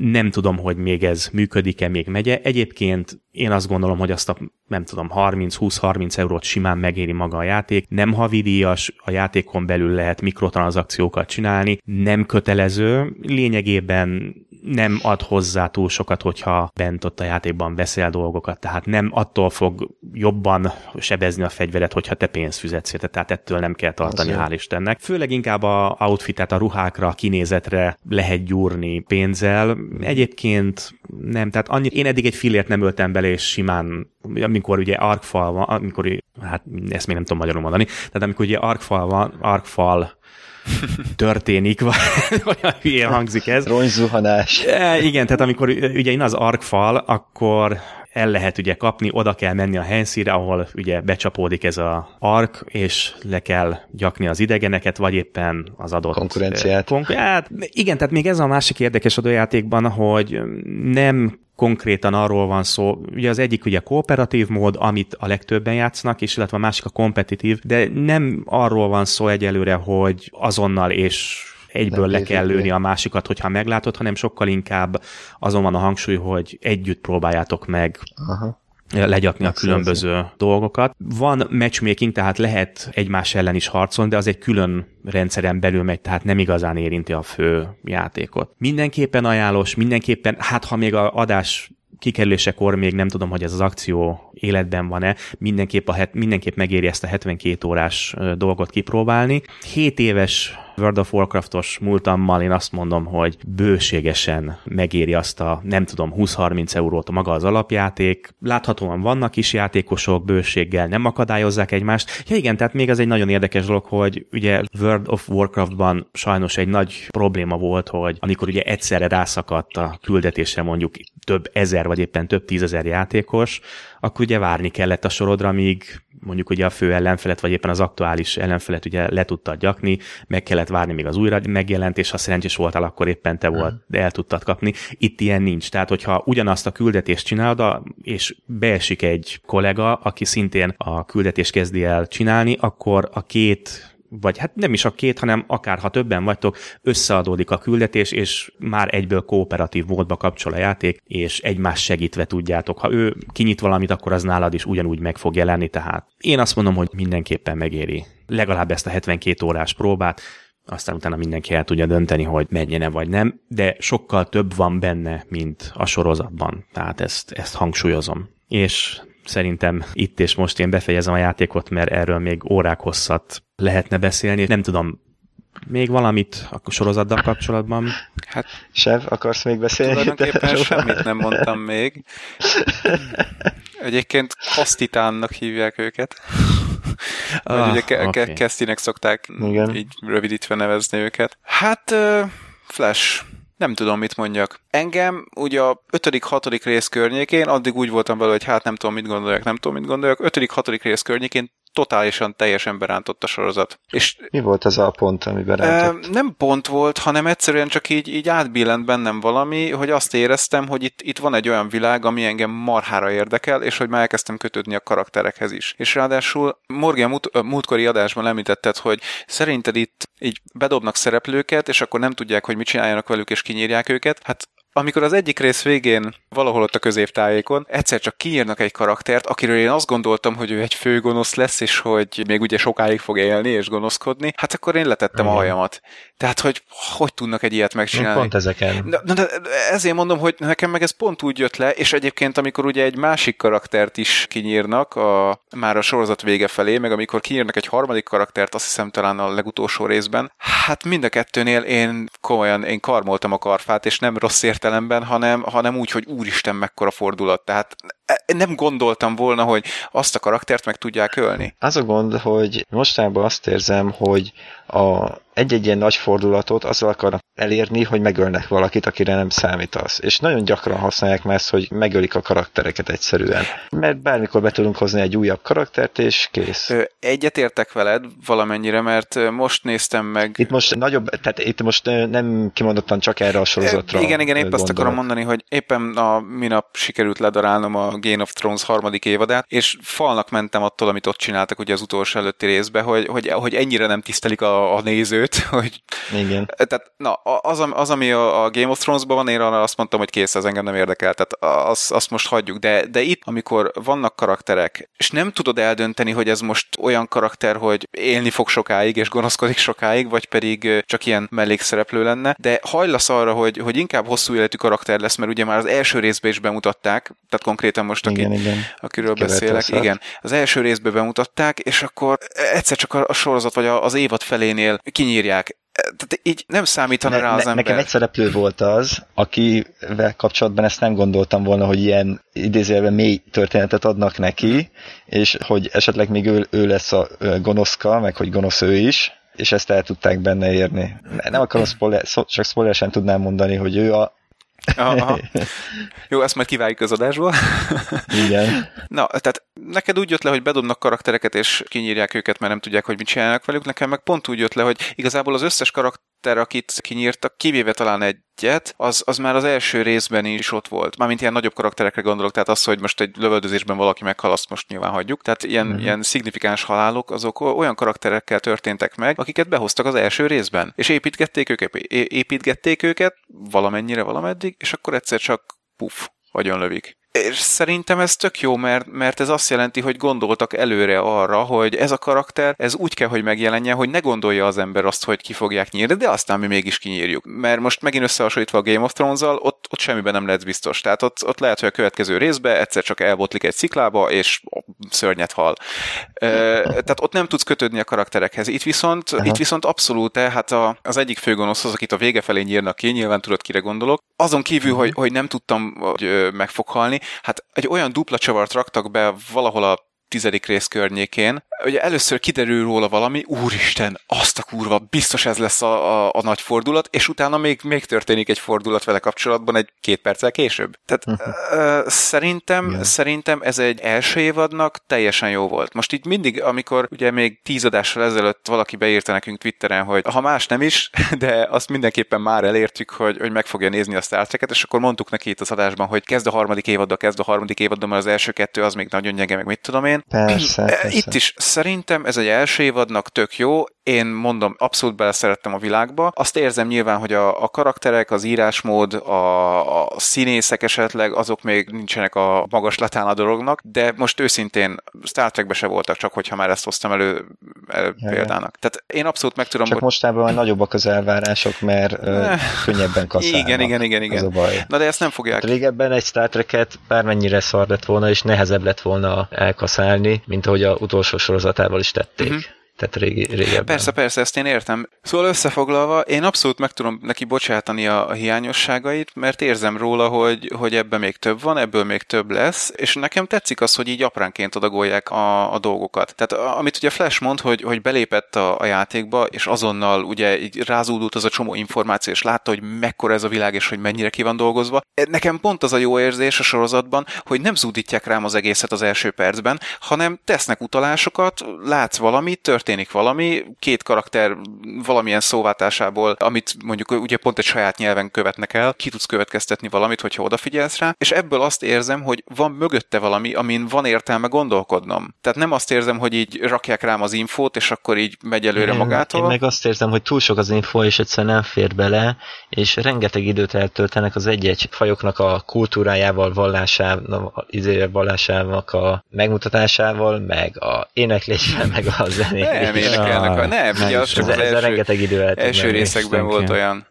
Speaker 1: Nem tudom, hogy még ez működik-e, még megye. Egyébként én azt gondolom, hogy azt a, nem tudom, 30-20-30 eurót simán megéri maga a játék. Nem havidíjas, a játékon belül lehet mikrotranszakciókat csinálni, nem kötelező, lényegében nem ad hozzá túl sokat, hogyha bent ott a játékban veszel dolgokat, tehát nem attól fog jobban sebezni a fegyveret, hogyha te pénzt fizetsz érte, tehát ettől nem kell tartani, Azért. hál' Istennek. Főleg inkább a outfitet, a ruhákra, a kinézetre lehet gyúrni pénzzel. Egyébként nem, tehát annyi, én eddig egy fillért nem öltem bele, és simán, amikor ugye arkfal van, amikor, hát ezt még nem tudom magyarul mondani, tehát amikor ugye arkfal van, arkfal történik, vagy olyan hülyén hangzik ez.
Speaker 4: Rongyzuhanás.
Speaker 1: E, igen, tehát amikor ugye én az arkfal, akkor el lehet ugye kapni, oda kell menni a helyszínre, ahol ugye becsapódik ez a ark, és le kell gyakni az idegeneket, vagy éppen az adott...
Speaker 4: Konkurenciát.
Speaker 1: Konkur- hát, igen, tehát még ez a másik érdekes a játékban, hogy nem konkrétan arról van szó, ugye az egyik ugye kooperatív mód, amit a legtöbben játszanak, és illetve a másik a kompetitív, de nem arról van szó egyelőre, hogy azonnal és egyből
Speaker 4: Nem
Speaker 1: le kell lőni a másikat, hogyha meglátod, hanem sokkal inkább azon van a hangsúly, hogy együtt próbáljátok meg
Speaker 4: Aha.
Speaker 1: legyakni a különböző dolgokat. Van matchmaking, tehát lehet egymás ellen is harcolni, de az egy külön rendszeren belül megy, tehát nem igazán érinti a fő játékot. Mindenképpen ajánlós, mindenképpen, hát ha még a adás kikerülésekor még nem tudom, hogy ez az akció életben van-e, mindenképp, a het, mindenképp megéri ezt a 72 órás dolgot kipróbálni. 7 éves World of Warcraftos múltammal én azt mondom, hogy bőségesen megéri azt a, nem tudom, 20-30 eurót maga az alapjáték. Láthatóan vannak is játékosok bőséggel, nem akadályozzák egymást. Ja igen, tehát még az egy nagyon érdekes dolog, hogy ugye World of Warcraftban sajnos egy nagy probléma volt, hogy amikor ugye egyszerre rászakadt a küldetésre mondjuk több ezer vagy éppen több tízezer játékos, akkor ugye várni kellett a sorodra, míg mondjuk ugye a fő ellenfelet, vagy éppen az aktuális ellenfelet ugye le tudtad gyakni, meg kellett várni, még az újra megjelent, és ha szerencsés voltál, akkor éppen te volt, de el tudtad kapni. Itt ilyen nincs. Tehát, hogyha ugyanazt a küldetést csinálod, és beesik egy kollega, aki szintén a küldetést kezdi el csinálni, akkor a két vagy hát nem is a két, hanem akár ha többen vagytok, összeadódik a küldetés, és már egyből kooperatív módba kapcsol a játék, és egymás segítve tudjátok. Ha ő kinyit valamit, akkor az nálad is ugyanúgy meg fog jelenni, tehát én azt mondom, hogy mindenképpen megéri legalább ezt a 72 órás próbát, aztán utána mindenki el tudja dönteni, hogy menjene vagy nem, de sokkal több van benne, mint a sorozatban, tehát ezt, ezt hangsúlyozom. És szerintem itt és most én befejezem a játékot, mert erről még órák hosszat lehetne beszélni. Nem tudom, még valamit a sorozattal kapcsolatban?
Speaker 2: Hát
Speaker 4: Sev, akarsz még beszélni?
Speaker 2: tulajdonképpen semmit nem mondtam még. Egyébként Kasztitánnak hívják őket. Vagy
Speaker 1: Ah,
Speaker 2: ugye ke- ke- Kesztinek szokták
Speaker 4: Igen.
Speaker 2: így rövidítve nevezni őket. Hát ö, Flash. Nem tudom, mit mondjak. Engem ugye a 5.-6. rész környékén, addig úgy voltam vele, hogy hát nem tudom, mit gondoljak, nem tudom, mit gondoljak. 5.-6. rész környékén totálisan, teljesen berántott a sorozat. És
Speaker 4: Mi volt az a pont, amiben
Speaker 2: Ö,
Speaker 4: rántott?
Speaker 2: nem pont volt, hanem egyszerűen csak így, így átbillent bennem valami, hogy azt éreztem, hogy itt, itt van egy olyan világ, ami engem marhára érdekel, és hogy már elkezdtem kötődni a karakterekhez is. És ráadásul Morgan múlt, ö, múltkori adásban említetted, hogy szerinted itt így bedobnak szereplőket, és akkor nem tudják, hogy mit csináljanak velük, és kinyírják őket. Hát amikor az egyik rész végén, valahol ott a középtájékon, egyszer csak kiírnak egy karaktert, akiről én azt gondoltam, hogy ő egy főgonosz lesz, és hogy még ugye sokáig fog élni és gonoszkodni, hát akkor én letettem a
Speaker 3: Igen.
Speaker 2: hajamat. Tehát, hogy hogy tudnak egy ilyet megcsinálni?
Speaker 3: pont ezeken.
Speaker 2: Na, na, de ezért mondom, hogy nekem meg ez pont úgy jött le, és egyébként amikor ugye egy másik karaktert is kinyírnak, a, már a sorozat vége felé, meg amikor kinyírnak egy harmadik karaktert, azt hiszem talán a legutolsó részben, hát mind a kettőnél én komolyan, én karmoltam a karfát, és nem rossz értelemben, hanem, hanem úgy, hogy úristen, mekkora fordulat. Tehát e- nem gondoltam volna, hogy azt a karaktert meg tudják ölni.
Speaker 4: Az a gond, hogy mostanában azt érzem, hogy a egy-egy ilyen nagy fordulatot azzal akarnak elérni, hogy megölnek valakit, akire nem számítasz. És nagyon gyakran használják már ezt, hogy megölik a karaktereket egyszerűen. Mert bármikor be tudunk hozni egy újabb karaktert, és kész.
Speaker 2: Egyetértek veled valamennyire, mert most néztem meg
Speaker 4: Itt most nagyobb, tehát itt most nem kimondottan csak erre a sorozatra
Speaker 2: Igen, igen, épp azt
Speaker 4: gondolok.
Speaker 2: akarom mondani, hogy éppen a minap sikerült ledarálnom a Game of Thrones harmadik évadát, és falnak mentem attól, amit ott csináltak ugye az utolsó előtti részbe, hogy, hogy, hogy ennyire nem tisztelik a, a nézőt, hogy
Speaker 4: Igen.
Speaker 2: tehát na, az, az, ami a a Game of Thrones-ban van, én arra azt mondtam, hogy kész, az engem nem érdekel, tehát azt, azt most hagyjuk, de, de itt, amikor vannak karakterek, és nem tudod eldönteni, hogy ez most olyan karakter, hogy élni fog sokáig, és gonoszkodik sokáig, vagy pedig csak ilyen mellékszereplő lenne, de hajlasz arra, hogy, hogy inkább hosszú életű karakter lesz, mert ugye már az első részben is bemutatták, tehát konkrétan most, aki,
Speaker 4: Igen, igen.
Speaker 2: akiről
Speaker 4: Kevet
Speaker 2: beszélek,
Speaker 4: leszek.
Speaker 2: igen, az első részben bemutatták, és akkor egyszer csak a, a sorozat vagy az évad felénél kinyírják. Tehát így nem számítana
Speaker 4: Ne,
Speaker 2: rá az
Speaker 4: ne,
Speaker 2: ember.
Speaker 4: nekem egy szereplő volt az, akivel kapcsolatban ezt nem gondoltam volna, hogy ilyen idézőjelben mély történetet adnak neki, és hogy esetleg még ő, ő lesz a gonoszka, meg hogy gonosz ő is, és ezt el tudták benne érni. Ne- Nem akarom spoiler, csak spoileresen tudnám mondani, hogy ő a
Speaker 2: Aha. Jó, ezt majd kivágjuk az adásból.
Speaker 4: Igen.
Speaker 2: Na, tehát neked úgy jött le, hogy bedobnak karaktereket, és kinyírják őket, mert nem tudják, hogy mit csinálnak velük. Nekem meg pont úgy jött le, hogy igazából az összes karakter, akit kinyírtak, kivéve talán egyet, az, az már az első részben is ott volt. Mármint ilyen nagyobb karakterekre gondolok, tehát az, hogy most egy lövöldözésben valaki meghal, azt most nyilván hagyjuk. Tehát ilyen,
Speaker 4: Mhm.
Speaker 2: mm-hmm. ilyen szignifikáns halálok, azok olyan karakterekkel történtek meg, akiket behoztak az első részben. És építgették őket, építgették őket valamennyire, valameddig, és akkor egyszer csak puf, lövik. És szerintem ez tök jó, mert, mert ez azt jelenti, hogy gondoltak előre arra, hogy ez a karakter, ez úgy kell, hogy megjelenjen, hogy ne gondolja az ember azt, hogy ki fogják nyírni, de aztán mi mégis kinyírjuk. Mert most megint összehasonlítva a Game of Thrones-al, ott, ott semmiben nem lehet biztos. Tehát ott, ott lehet, hogy a következő részbe egyszer csak elbotlik egy sziklába, és szörnyet hal. Tehát ott nem tudsz kötődni a karakterekhez. Itt viszont, itt viszont abszolút, hát a, az egyik főgonosz az, akit a vége felé nyírnak ki, nyilván tudod, kire gondolok. Azon kívül, hogy, hogy nem tudtam, hogy meg fog halni, hát egy olyan dupla csavart raktak be valahol a tizedik rész környékén. Ugye először kiderül róla valami, úristen, azt a kurva, biztos ez lesz a, a, a nagy fordulat, és utána még, még történik egy fordulat vele kapcsolatban egy két perccel később. Tehát ö, szerintem,
Speaker 4: Igen.
Speaker 2: szerintem ez egy első évadnak teljesen jó volt. Most itt mindig, amikor ugye még tíz adással ezelőtt valaki beírta nekünk Twitteren, hogy ha más nem is, de azt mindenképpen már elértük, hogy, hogy meg fogja nézni a Star Trek-et, és akkor mondtuk neki itt az adásban, hogy kezd a harmadik évaddal, kezd a harmadik évaddal, mert az első kettő az még nagyon nyege, meg mit tudom én.
Speaker 4: Persze, persze.
Speaker 2: Itt is szerintem ez egy első évadnak tök jó, én mondom, abszolút beleszerettem a világba. Azt érzem nyilván, hogy a, a karakterek, az írásmód, a, a színészek esetleg, azok még nincsenek a magaslatán a dolognak, de most őszintén Star Trekbe se voltak, csak hogyha már ezt hoztam elő, elő
Speaker 4: Ja,
Speaker 2: példának. Tehát én abszolút meg tudom,
Speaker 4: Csak
Speaker 2: hogy...
Speaker 4: mostában nagyobbak az elvárások, mert ö,
Speaker 2: Eh,
Speaker 4: könnyebben kaszálnak.
Speaker 2: Igen, igen, igen, igen.
Speaker 4: a baj.
Speaker 2: Na de ezt nem fogják.
Speaker 3: Hát régebben egy Star Trek-et bármennyire szar lett volna, és nehezebb lett volna elkaszálni, mint ahogy a utolsó sorozatával is tették. Uh-huh. Tehát régi, régebben.
Speaker 2: Persze, persze, ezt én értem. Szóval összefoglalva, én abszolút meg tudom neki bocsátani a, a hiányosságait, mert érzem róla, hogy, hogy ebben még több van, ebből még több lesz, és nekem tetszik az, hogy így apránként adagolják a, a dolgokat. Tehát amit ugye Flash mond, hogy, hogy belépett a, a játékba, és azonnal ugye így rázódult az a csomó információ, és látta, hogy mekkora ez a világ, és hogy mennyire ki van dolgozva. Nekem pont az a jó érzés a sorozatban, hogy nem zúdítják rám az egészet az első percben, hanem tesznek utalásokat, látsz valamit, történik valami, két karakter valamilyen szóváltásából, amit mondjuk ugye pont egy saját nyelven követnek el, ki tudsz következtetni valamit, hogyha odafigyelsz rá, és ebből azt érzem, hogy van mögötte valami, amin van értelme gondolkodnom. Tehát nem azt érzem, hogy így rakják rám az infót, és akkor így megy előre
Speaker 3: Én-
Speaker 2: magától.
Speaker 3: Én meg azt érzem, hogy túl sok az info, és egyszerűen nem fér bele, és rengeteg időt eltöltenek az egy-egy fajoknak a kultúrájával, vallásával, izé, vallásának a megmutatásával, meg a énekléssel, meg a
Speaker 2: Nem énekelnek, a- nem,
Speaker 1: nem
Speaker 2: ugye az csak az első, első részekben volt olyan.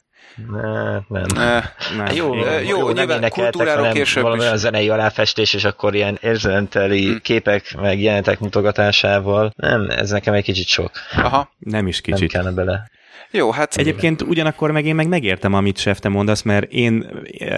Speaker 3: Ne, nem.
Speaker 2: Eh,
Speaker 1: Nem,
Speaker 3: Jó,
Speaker 2: ö, jó,
Speaker 3: jó, nem
Speaker 2: nyilván
Speaker 3: énekeltek,
Speaker 2: kultúráról
Speaker 3: hanem
Speaker 2: később
Speaker 3: valami
Speaker 2: is.
Speaker 3: olyan zenei aláfestés, és akkor ilyen érzelenteli
Speaker 2: Hm.
Speaker 3: képek, meg jelenetek mutogatásával. Nem, ez nekem egy kicsit sok.
Speaker 2: Aha.
Speaker 1: Nem is
Speaker 3: Nem
Speaker 1: kicsit.
Speaker 3: kellene bele.
Speaker 2: Jó, hát
Speaker 1: Egyébként ugyanakkor meg én meg megértem, amit Sef, te mondasz, mert én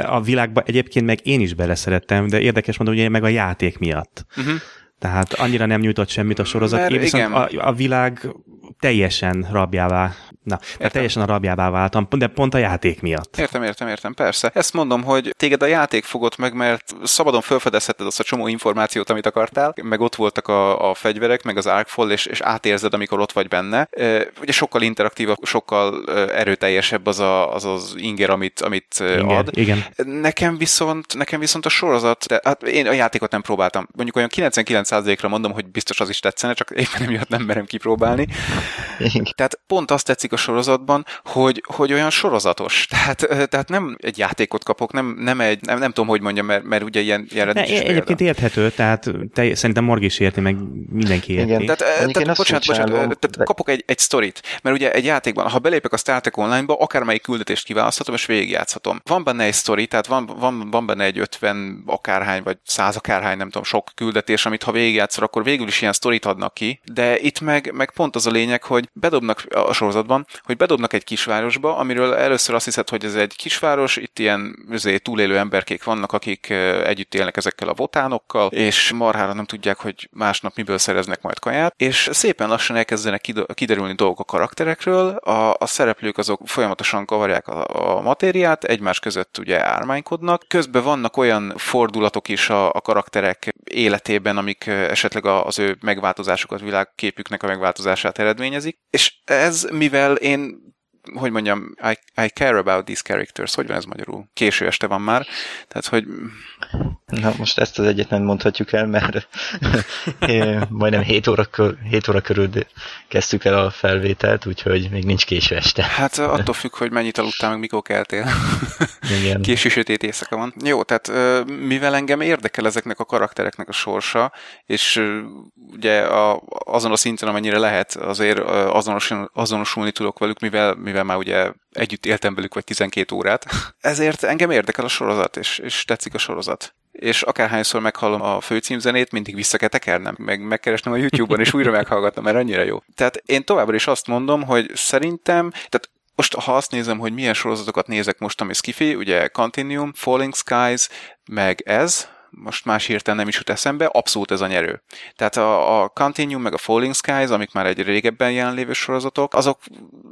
Speaker 1: a világba egyébként meg én is beleszerettem, de érdekes mondom, hogy én meg a játék miatt.
Speaker 2: Uh-huh.
Speaker 1: Tehát annyira nem nyújtott semmit a sorozat.
Speaker 2: Mert
Speaker 1: én viszont
Speaker 2: igen.
Speaker 1: a, a világ teljesen rabjává, na, tehát teljesen a rabjává váltam, de pont a játék miatt.
Speaker 2: Értem, értem, értem, persze. Ezt mondom, hogy téged a játék fogott meg, mert szabadon felfedezheted azt a csomó információt, amit akartál, meg ott voltak a, a fegyverek, meg az Arkfall, és, és átérzed, amikor ott vagy benne. E, ugye sokkal interaktívabb, sokkal erőteljesebb az a, az, az inger, amit, amit
Speaker 1: Igen,
Speaker 2: ad.
Speaker 1: igen.
Speaker 2: Nekem viszont, nekem viszont a sorozat, de hát én a játékot nem próbáltam. Mondjuk olyan 99%-ra mondom, hogy biztos az is tetszene, csak éppen emiatt nem merem kipróbálni. Tehát pont azt tetszik a sorozatban, hogy, hogy olyan sorozatos. Tehát, tehát nem egy játékot kapok, nem, nem egy, nem, nem tudom, hogy mondjam, mert, mert ugye ilyen, ilyenre
Speaker 1: Ne,
Speaker 2: is
Speaker 1: egyébként
Speaker 2: példa.
Speaker 1: érthető, tehát te, szerintem Morgi is érti, meg mindenki érti.
Speaker 4: Igen.
Speaker 2: Tehát,
Speaker 4: Mondjuk
Speaker 2: tehát bocsánat, bocsánat, tehát
Speaker 4: de-
Speaker 2: kapok egy, egy sztorit, mert ugye egy játékban, ha belépek a Star Trek Online-ba, akármelyik küldetést kiválaszthatom, és végigjátszhatom. Van benne egy sztori, tehát van, van, van benne egy 50 akárhány, vagy 100 akárhány, nem tudom, sok küldetés, amit ha végigjátszol, akkor végül is ilyen sztorit adnak ki, de itt meg, meg pont az a lényeg, hogy bedobnak a sorozatban, van, hogy bedobnak egy kisvárosba, amiről először azt hiszed, hogy ez egy kisváros, itt ilyen azért túlélő emberkék vannak, akik együtt élnek ezekkel a botánokkal, és marhára nem tudják, hogy másnap miből szereznek majd kaját, és szépen lassan elkezdenek kiderülni dolgok a karakterekről, a, a szereplők azok folyamatosan kavarják a, a matériát, egymás között ugye ármánykodnak, közben vannak olyan fordulatok is a, a karakterek életében, amik esetleg az ő megváltozásokat, világképüknek a megváltozását eredményezik, és ez, mivel én hogy mondjam, I, I care about these characters. Hogy van ez magyarul? Késő este van már. Tehát, hogy...
Speaker 4: Na, most ezt az egyet nem mondhatjuk el, mert majdnem 7 óra, 7 óra körül kezdtük el a felvételt, úgyhogy még nincs késő este.
Speaker 2: Hát attól függ, hogy mennyit aludtál, meg mikor keltél. Igen. Késő sötét éjszaka van. Jó, tehát mivel engem érdekel ezeknek a karaktereknek a sorsa, és ugye a, azon a szinten, amennyire lehet, azért azonosulni, azonosulni tudok velük, mivel, mivel már ugye együtt éltem velük vagy 12 órát. Ezért engem érdekel a sorozat, és, és tetszik a sorozat és akárhányszor meghallom a főcímzenét, mindig vissza kell tekernem, meg megkeresnem a YouTube-on, és újra meghallgatnom, mert annyira jó. Tehát én továbbra is azt mondom, hogy szerintem, tehát most ha azt nézem, hogy milyen sorozatokat nézek most, ami Skiffy, ugye Continuum, Falling Skies, meg ez, most más hirtelen nem is jut eszembe, abszolút ez a nyerő. Tehát a, a Continuum meg a Falling Skies, amik már egy régebben jelenlévő sorozatok, azok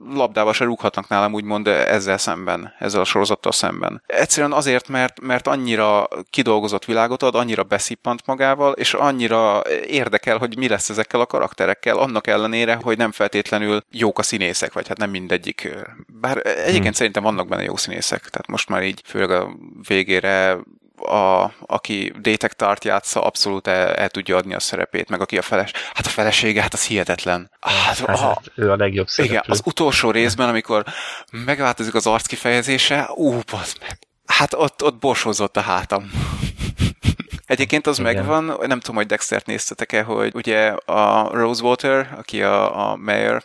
Speaker 2: labdába se rúghatnak nálam úgymond ezzel szemben, ezzel a sorozattal szemben. Egyszerűen azért, mert, mert annyira kidolgozott világot ad, annyira beszippant magával, és annyira érdekel, hogy mi lesz ezekkel a karakterekkel, annak ellenére, hogy nem feltétlenül jók a színészek, vagy hát nem mindegyik. Bár egyébként hmm. szerintem vannak benne jó színészek, tehát most már így főleg a végére a, aki Détektart játsza, abszolút el, el tudja adni a szerepét, meg aki a feles... Hát a felesége, hát az hihetetlen. Hát,
Speaker 3: hát, a, ő a legjobb szereplő.
Speaker 2: Igen, az utolsó részben, amikor megváltozik az arc kifejezése, ú, meg. Hát ott, ott borsózott a hátam. Egyébként az Igen. megvan, nem tudom, hogy Dextert néztetek-e, hogy ugye a Rosewater, aki a, a mayor,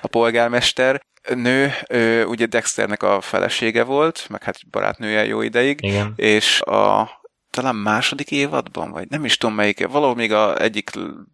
Speaker 2: a polgármester, nő, ő, ugye Dexternek a felesége volt, meg hát barátnője jó ideig,
Speaker 3: Igen.
Speaker 2: és a talán második évadban, vagy nem is tudom melyik, valahol még a egyik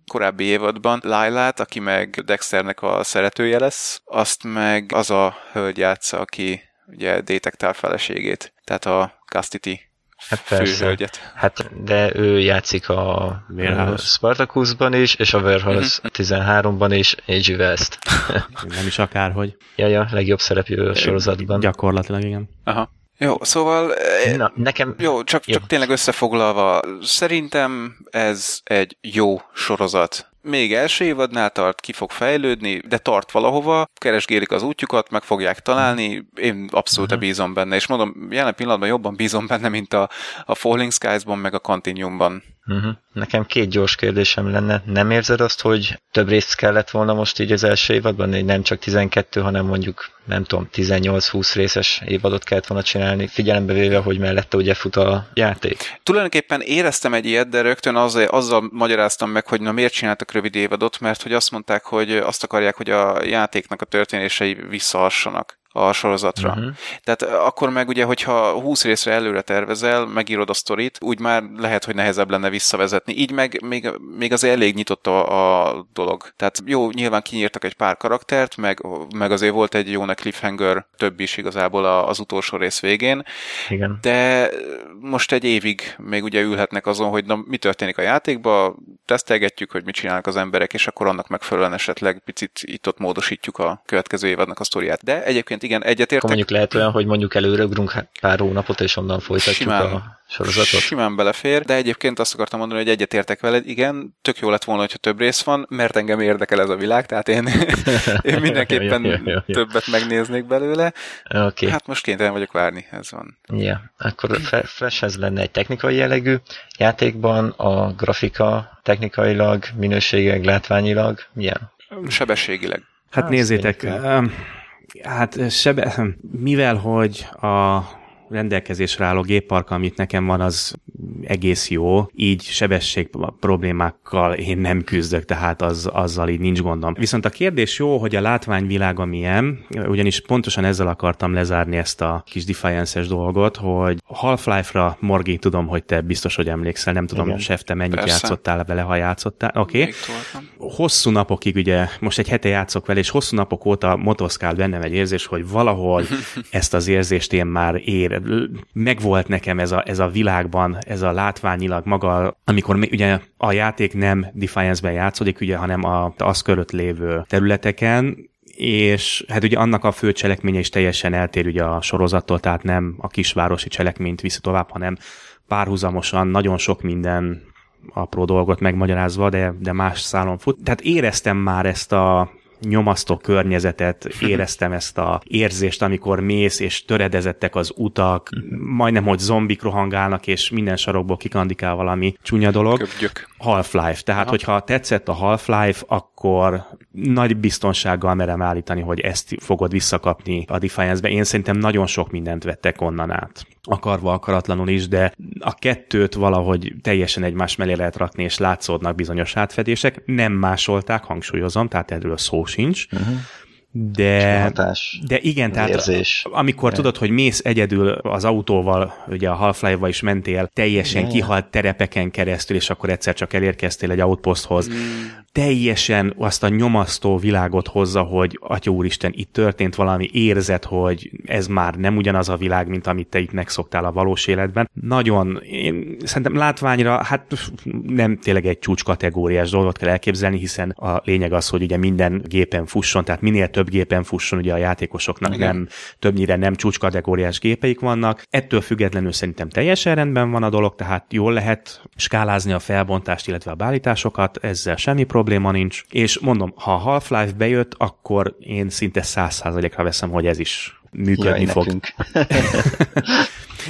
Speaker 2: korábbi évadban Lailát, aki meg Dexternek a szeretője lesz, azt meg az a hölgy játsza, aki ugye détektál feleségét, tehát a Castity
Speaker 3: hát főhölgyet. Hát, de ő játszik a Warehouse. Spartacusban is, és a Warehouse uh-huh. Mhm. 13-ban is, A.G. West.
Speaker 1: Nem is akárhogy.
Speaker 3: Ja, ja, legjobb szereplő a sorozatban.
Speaker 1: Gyakorlatilag, igen.
Speaker 2: Aha. Jó, szóval...
Speaker 3: Eh, Na, nekem...
Speaker 2: Jó, csak, jó. csak tényleg összefoglalva, szerintem ez egy jó sorozat még első évadnál tart, ki fog fejlődni, de tart valahova, keresgélik az útjukat, meg fogják találni, én abszolút uh-huh. bízom benne, és mondom, jelen pillanatban jobban bízom benne, mint a, a Falling Skies-ban, meg a Continuum-ban.
Speaker 3: Uh-huh. Nekem két gyors kérdésem lenne. Nem érzed azt, hogy több részt kellett volna most így az első évadban, nem csak 12, hanem mondjuk, nem tudom, 18-20 részes évadot kellett volna csinálni, figyelembe véve, hogy mellette ugye fut a játék?
Speaker 2: Tulajdonképpen éreztem egy ilyet, de rögtön azzal, azzal magyaráztam meg, hogy na miért csináltak rövid évadot, mert hogy azt mondták, hogy azt akarják, hogy a játéknak a történései visszahassanak a sorozatra. Uh-huh. Tehát akkor meg ugye, hogyha 20 részre előre tervezel, megírod a sztorit, úgy már lehet, hogy nehezebb lenne visszavezetni. Így meg még, még az elég nyitott a, a dolog. Tehát jó, nyilván kinyírtak egy pár karaktert, meg, meg azért volt egy jónak cliffhanger több is igazából az utolsó rész végén.
Speaker 3: Igen.
Speaker 2: De most egy évig még ugye ülhetnek azon, hogy na, mi történik a játékban, tesztelgetjük, hogy mit csinálnak az emberek, és akkor annak megfelelően esetleg picit itt-ott módosítjuk a következő évadnak a sztoriát. De egyébként egyébként igen, egyetértek.
Speaker 3: mondjuk lehet olyan, hogy mondjuk előre ugrunk pár hónapot, és onnan folytatjuk simán, a sorozatot.
Speaker 2: Simán belefér, de egyébként azt akartam mondani, hogy egyetértek veled, igen, tök jó lett volna, hogyha több rész van, mert engem érdekel ez a világ, tehát én, én mindenképpen ja, ja, ja, többet megnéznék belőle.
Speaker 3: Okay.
Speaker 2: Hát most kénytelen vagyok várni, ez van.
Speaker 3: Ja, akkor Flashhez lenne egy technikai jellegű játékban, a grafika technikailag, minőségek, látványilag milyen?
Speaker 2: Sebességileg.
Speaker 1: Hát, hát nézzétek, Hát sebe, mivel hogy a rendelkezésre álló géppark, amit nekem van, az egész jó, így sebesség problémákkal én nem küzdök, tehát az, azzal így nincs gondom. Viszont a kérdés jó, hogy a látványvilága milyen, ugyanis pontosan ezzel akartam lezárni ezt a kis Defiance-es dolgot, hogy Half-Life-ra, Morgi, tudom, hogy te biztos, hogy emlékszel, nem tudom, Sef, te mennyit
Speaker 2: Persze.
Speaker 1: játszottál vele, ha játszottál. Oké. Okay. Hosszú napokig, ugye, most egy hete játszok vele, és hosszú napok óta motoszkál bennem egy érzés, hogy valahol ezt az érzést én már ér, megvolt nekem ez a, ez a világban, ez a látványilag maga, amikor mi- ugye a játék nem Defiance-ben játszódik, ugye, hanem a az körött lévő területeken, és hát ugye annak a fő cselekménye is teljesen eltér ugye a sorozattól, tehát nem a kisvárosi cselekményt viszi tovább, hanem párhuzamosan nagyon sok minden apró dolgot megmagyarázva, de, de más szálon fut. Tehát éreztem már ezt a nyomasztó környezetet, éreztem ezt a érzést, amikor mész, és töredezettek az utak, majdnem, hogy zombik rohangálnak, és minden sarokból kikandikál valami csúnya dolog.
Speaker 2: Köbgyök.
Speaker 1: Half-Life. Tehát, hogyha tetszett a Half-Life, akkor nagy biztonsággal merem állítani, hogy ezt fogod visszakapni a Defiance-be. Én szerintem nagyon sok mindent vettek onnan át. Akarva, akaratlanul is, de a kettőt valahogy teljesen egymás mellé lehet rakni, és látszódnak bizonyos átfedések. Nem másolták, hangsúlyozom, tehát erről szó sincs. Uh-huh. De,
Speaker 4: Hatás.
Speaker 1: de igen, tehát
Speaker 4: érzés.
Speaker 1: amikor
Speaker 4: Igen.
Speaker 1: tudod, hogy mész egyedül az autóval, ugye a Half-Life-val is mentél teljesen
Speaker 4: Igen.
Speaker 1: kihalt terepeken keresztül, és akkor egyszer csak elérkeztél egy outposthoz,
Speaker 2: Mm.
Speaker 1: teljesen azt a nyomasztó világot hozza, hogy Atya úristen, itt történt valami, érzed, hogy ez már nem ugyanaz a világ, mint amit te itt megszoktál a valós életben. Nagyon, én szerintem látványra, hát nem tényleg egy csúcs kategóriás dolgot kell elképzelni, hiszen a lényeg az, hogy ugye minden gépen fusson, tehát minél több gépen fusson, ugye a játékosoknak
Speaker 2: Igen.
Speaker 1: nem, többnyire nem csúcs kategóriás gépeik vannak. Ettől függetlenül szerintem teljesen rendben van a dolog, tehát jól lehet skálázni a felbontást, illetve a beállításokat, ezzel semmi probléma nincs. És mondom, ha a Half-Life bejött, akkor én szinte száz százalékra veszem, hogy ez is működni
Speaker 4: Jaj,
Speaker 1: fog.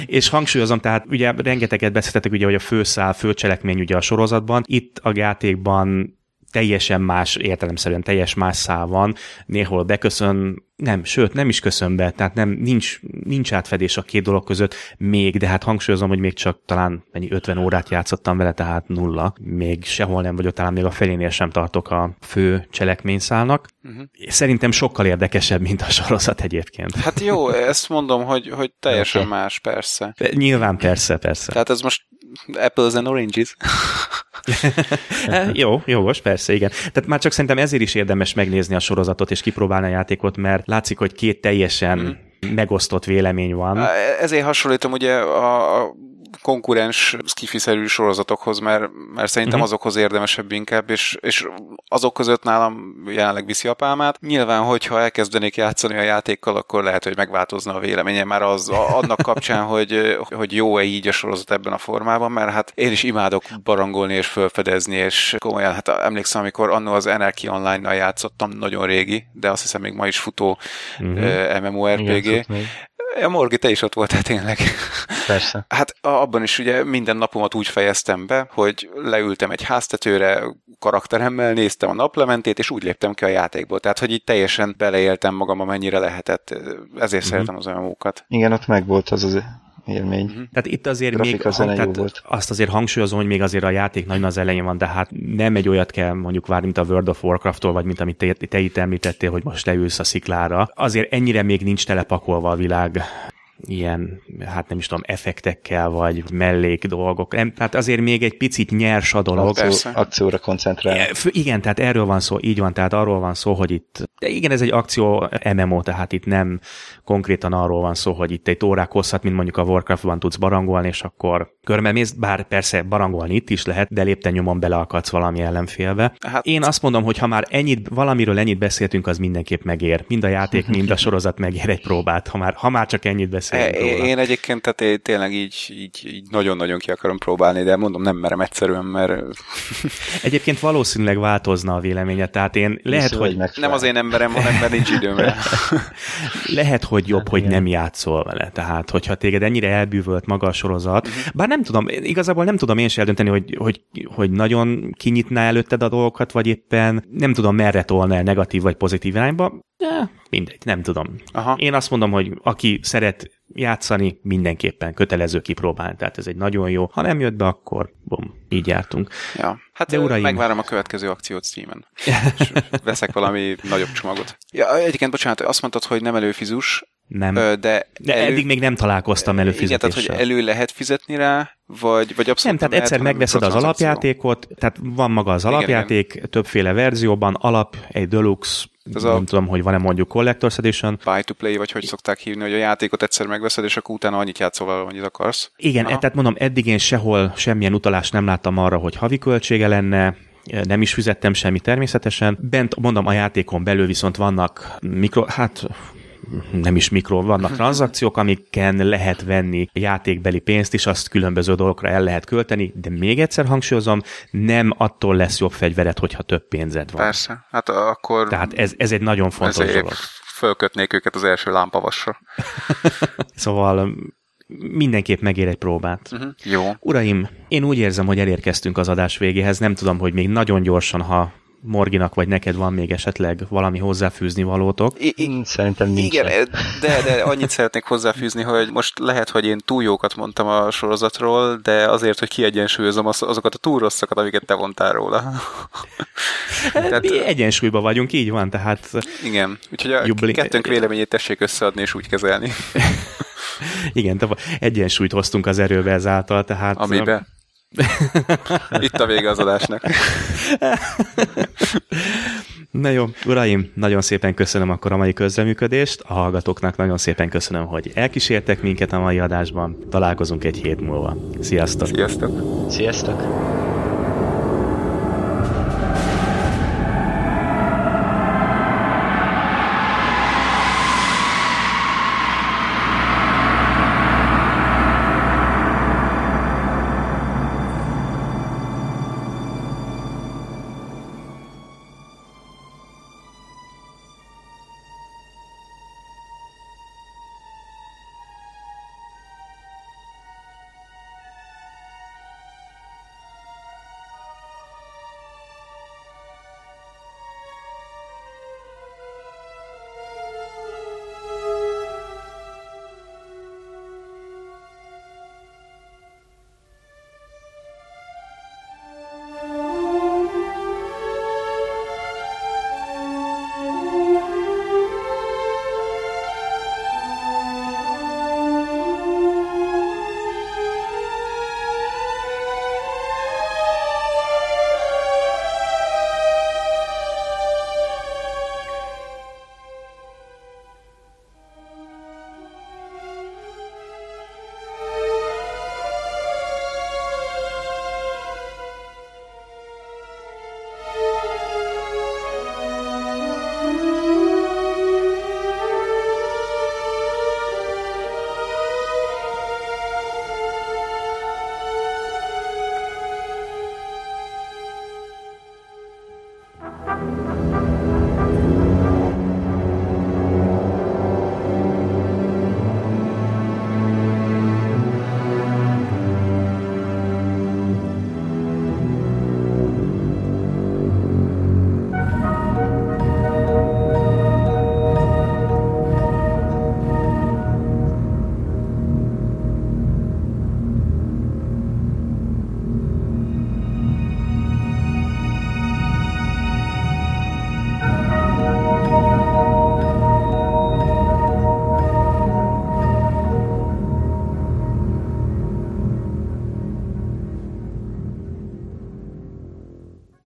Speaker 1: És hangsúlyozom, tehát ugye rengeteget beszéltetek ugye, hogy a főszál, főcselekmény ugye a sorozatban, itt a játékban teljesen más, értelemszerűen teljes más szál van, néhol beköszön, nem, sőt, nem is köszön be, tehát nem, nincs, nincs átfedés a két dolog között még, de hát hangsúlyozom, hogy még csak talán mennyi 50 órát játszottam vele, tehát nulla. Még sehol nem vagyok, talán még a felénél sem tartok a fő cselekményszálnak. Uh-huh. Szerintem sokkal érdekesebb, mint a sorozat egyébként.
Speaker 2: Hát jó, ezt mondom, hogy, hogy teljesen
Speaker 4: Oké.
Speaker 2: más, persze.
Speaker 1: Nyilván persze, persze.
Speaker 2: Tehát ez most apples and oranges.
Speaker 1: E, Jó, jogos, persze, igen. Tehát már csak szerintem ezért is érdemes megnézni a sorozatot és kipróbálni a játékot, mert látszik, hogy két teljesen mm. megosztott vélemény van.
Speaker 2: Ezért hasonlítom ugye a, a konkurens skifiszerű sorozatokhoz, mert, mert szerintem
Speaker 1: Mhm.
Speaker 2: azokhoz érdemesebb inkább, és, és azok között nálam jelenleg viszi a pálmát. Nyilván, hogyha elkezdenék játszani a játékkal, akkor lehet, hogy megváltozna a véleményem már az a, annak kapcsán, hogy, hogy jó-e így a sorozat ebben a formában, mert hát én is imádok barangolni és felfedezni, és komolyan, hát emlékszem, amikor annó az Anarchy Online-nal játszottam, nagyon régi, de azt hiszem még ma is futó
Speaker 1: Mhm.
Speaker 2: uh-huh. MMORPG.
Speaker 3: Igen.
Speaker 2: Ja, Morgi, te is ott voltál tényleg.
Speaker 3: Persze.
Speaker 2: Hát abban is ugye minden napomat úgy fejeztem be, hogy leültem egy háztetőre, karakteremmel néztem a naplementét, és úgy léptem ki a játékból. Tehát, hogy így teljesen beleéltem magam, amennyire lehetett. Ezért
Speaker 1: Mhm.
Speaker 2: szeretem az MMO-kat.
Speaker 4: Igen, ott megvolt az az élmény.
Speaker 2: Mhm.
Speaker 1: Tehát itt azért
Speaker 4: Grafika,
Speaker 1: még
Speaker 4: jó
Speaker 1: tehát
Speaker 4: volt.
Speaker 1: azt azért hangsúlyozom, hogy még azért a játék nagyon az elején van, de hát nem egy olyat kell mondjuk várni, mint a World of Warcraft-tól, vagy mint amit te, te itt említettél, hogy most leülsz a sziklára. Azért ennyire még nincs telepakolva a világ ilyen, hát nem is tudom, effektekkel, vagy mellék dolgok. Nem, tehát azért még egy picit nyers a dolog.
Speaker 4: Akció, akcióra koncentrál.
Speaker 1: Igen, tehát erről van szó, így van, tehát arról van szó, hogy itt, de igen, ez egy akció MMO, tehát itt nem konkrétan arról van szó, hogy itt egy órák hosszat, mint mondjuk a Warcraftban tudsz barangolni, és akkor körbemész, bár persze barangolni itt is lehet, de lépten nyomon beleakadsz valami ellenfélbe.
Speaker 2: Hát-
Speaker 1: Én azt mondom, hogy ha már ennyit, valamiről ennyit beszéltünk, az mindenképp megér. Mind a játék, mind a sorozat megér egy próbát, ha már, ha már csak ennyit
Speaker 2: E,
Speaker 1: beszélünk róla.
Speaker 2: Én egyébként tehát én tényleg így, így, így nagyon-nagyon ki akarom próbálni, de mondom, nem merem egyszerűen, mert
Speaker 1: Egyébként valószínűleg változna a véleménye, tehát én lehet, hogy
Speaker 2: nem azért nem merem, hanem mert nincs időm rá.
Speaker 1: lehet, hogy jobb,
Speaker 3: Hát
Speaker 1: hogy
Speaker 3: igen.
Speaker 1: nem játszol vele. Tehát, hogyha téged ennyire elbűvölt maga a sorozat, bár nem tudom, igazából nem tudom én sem eldönteni, hogy, hogy, hogy nagyon kinyitná előtted a dolgokat, vagy éppen nem tudom merre tolna el negatív vagy pozitív irányba. De mindegy, nem tudom.
Speaker 2: Aha.
Speaker 1: Én azt mondom, hogy aki szeret játszani, mindenképpen kötelező kipróbálni. Tehát ez egy nagyon jó. Ha nem jött be, akkor bum, így jártunk.
Speaker 2: Ja. Hát
Speaker 1: De uraim.
Speaker 2: megvárom a következő akciót Steam-en. És veszek valami nagyobb csomagot. Ja, egyébként, bocsánat, azt mondtad, hogy nem előfizus,
Speaker 1: Nem.
Speaker 2: de,
Speaker 1: De eddig még nem találkoztam
Speaker 2: Igen, tehát,
Speaker 1: előfizetéssel.
Speaker 2: hogy elő lehet fizetni rá, vagy, vagy abszolút
Speaker 1: Nem, tehát egyszer megveszed az alapjátékot, tehát van maga az alapjáték, többféle verzióban, alap, egy deluxe,
Speaker 2: Ez
Speaker 1: nem
Speaker 2: a-
Speaker 1: tudom, hogy van-e mondjuk Collector's Edition.
Speaker 2: Buy to play, vagy hogy szokták hívni, hogy a játékot egyszer megveszed, és akkor utána annyit játszol vele, amennyit akarsz.
Speaker 1: Igen,
Speaker 2: Aha.
Speaker 1: tehát mondom, eddig én sehol semmilyen utalást nem láttam arra, hogy havi költsége lenne, nem is fizettem semmi természetesen. Bent, mondom, a játékon belül viszont vannak mikro, hát nem is mikro, vannak tranzakciók, amiken lehet venni játékbeli pénzt is, azt különböző dolgokra el lehet költeni, de még egyszer hangsúlyozom, nem attól lesz jobb fegyvered, hogyha több pénzed van.
Speaker 2: Persze, hát akkor
Speaker 1: Tehát ez, ez egy nagyon fontos
Speaker 2: ezért
Speaker 1: dolog.
Speaker 2: fölkötnék őket az első lámpavasra.
Speaker 1: Szóval mindenképp megér egy próbát.
Speaker 2: Uh-huh. Jó.
Speaker 1: Uraim, én úgy érzem, hogy elérkeztünk az adás végéhez. Nem tudom, hogy még nagyon gyorsan, ha Morginak vagy neked van még esetleg valami hozzáfűzni valótok.
Speaker 2: I- I-
Speaker 3: Hmm, Szerintem nincs.
Speaker 2: igen, de, de annyit szeretnék hozzáfűzni, hogy most lehet, hogy én túl jókat mondtam a sorozatról, de azért, hogy kiegyensúlyozom az, azokat a túl rosszakat, amiket te mondtál róla. Tehát-
Speaker 1: Mi egyensúlyban vagyunk, így van, tehát
Speaker 2: Igen, úgyhogy a
Speaker 1: Jubli-
Speaker 2: kettőnk véleményét tessék összeadni és úgy kezelni.
Speaker 1: igen, tehát egyensúlyt hoztunk az erőbe ezáltal, tehát...
Speaker 2: Amibe. Itt a vége az adásnak.
Speaker 1: Na jó, uraim, nagyon szépen köszönöm akkor a mai közreműködést, a hallgatóknak nagyon szépen köszönöm, hogy elkísértek minket a mai adásban. Találkozunk egy hét múlva. Sziasztok!
Speaker 2: Sziasztok!
Speaker 3: Sziasztok!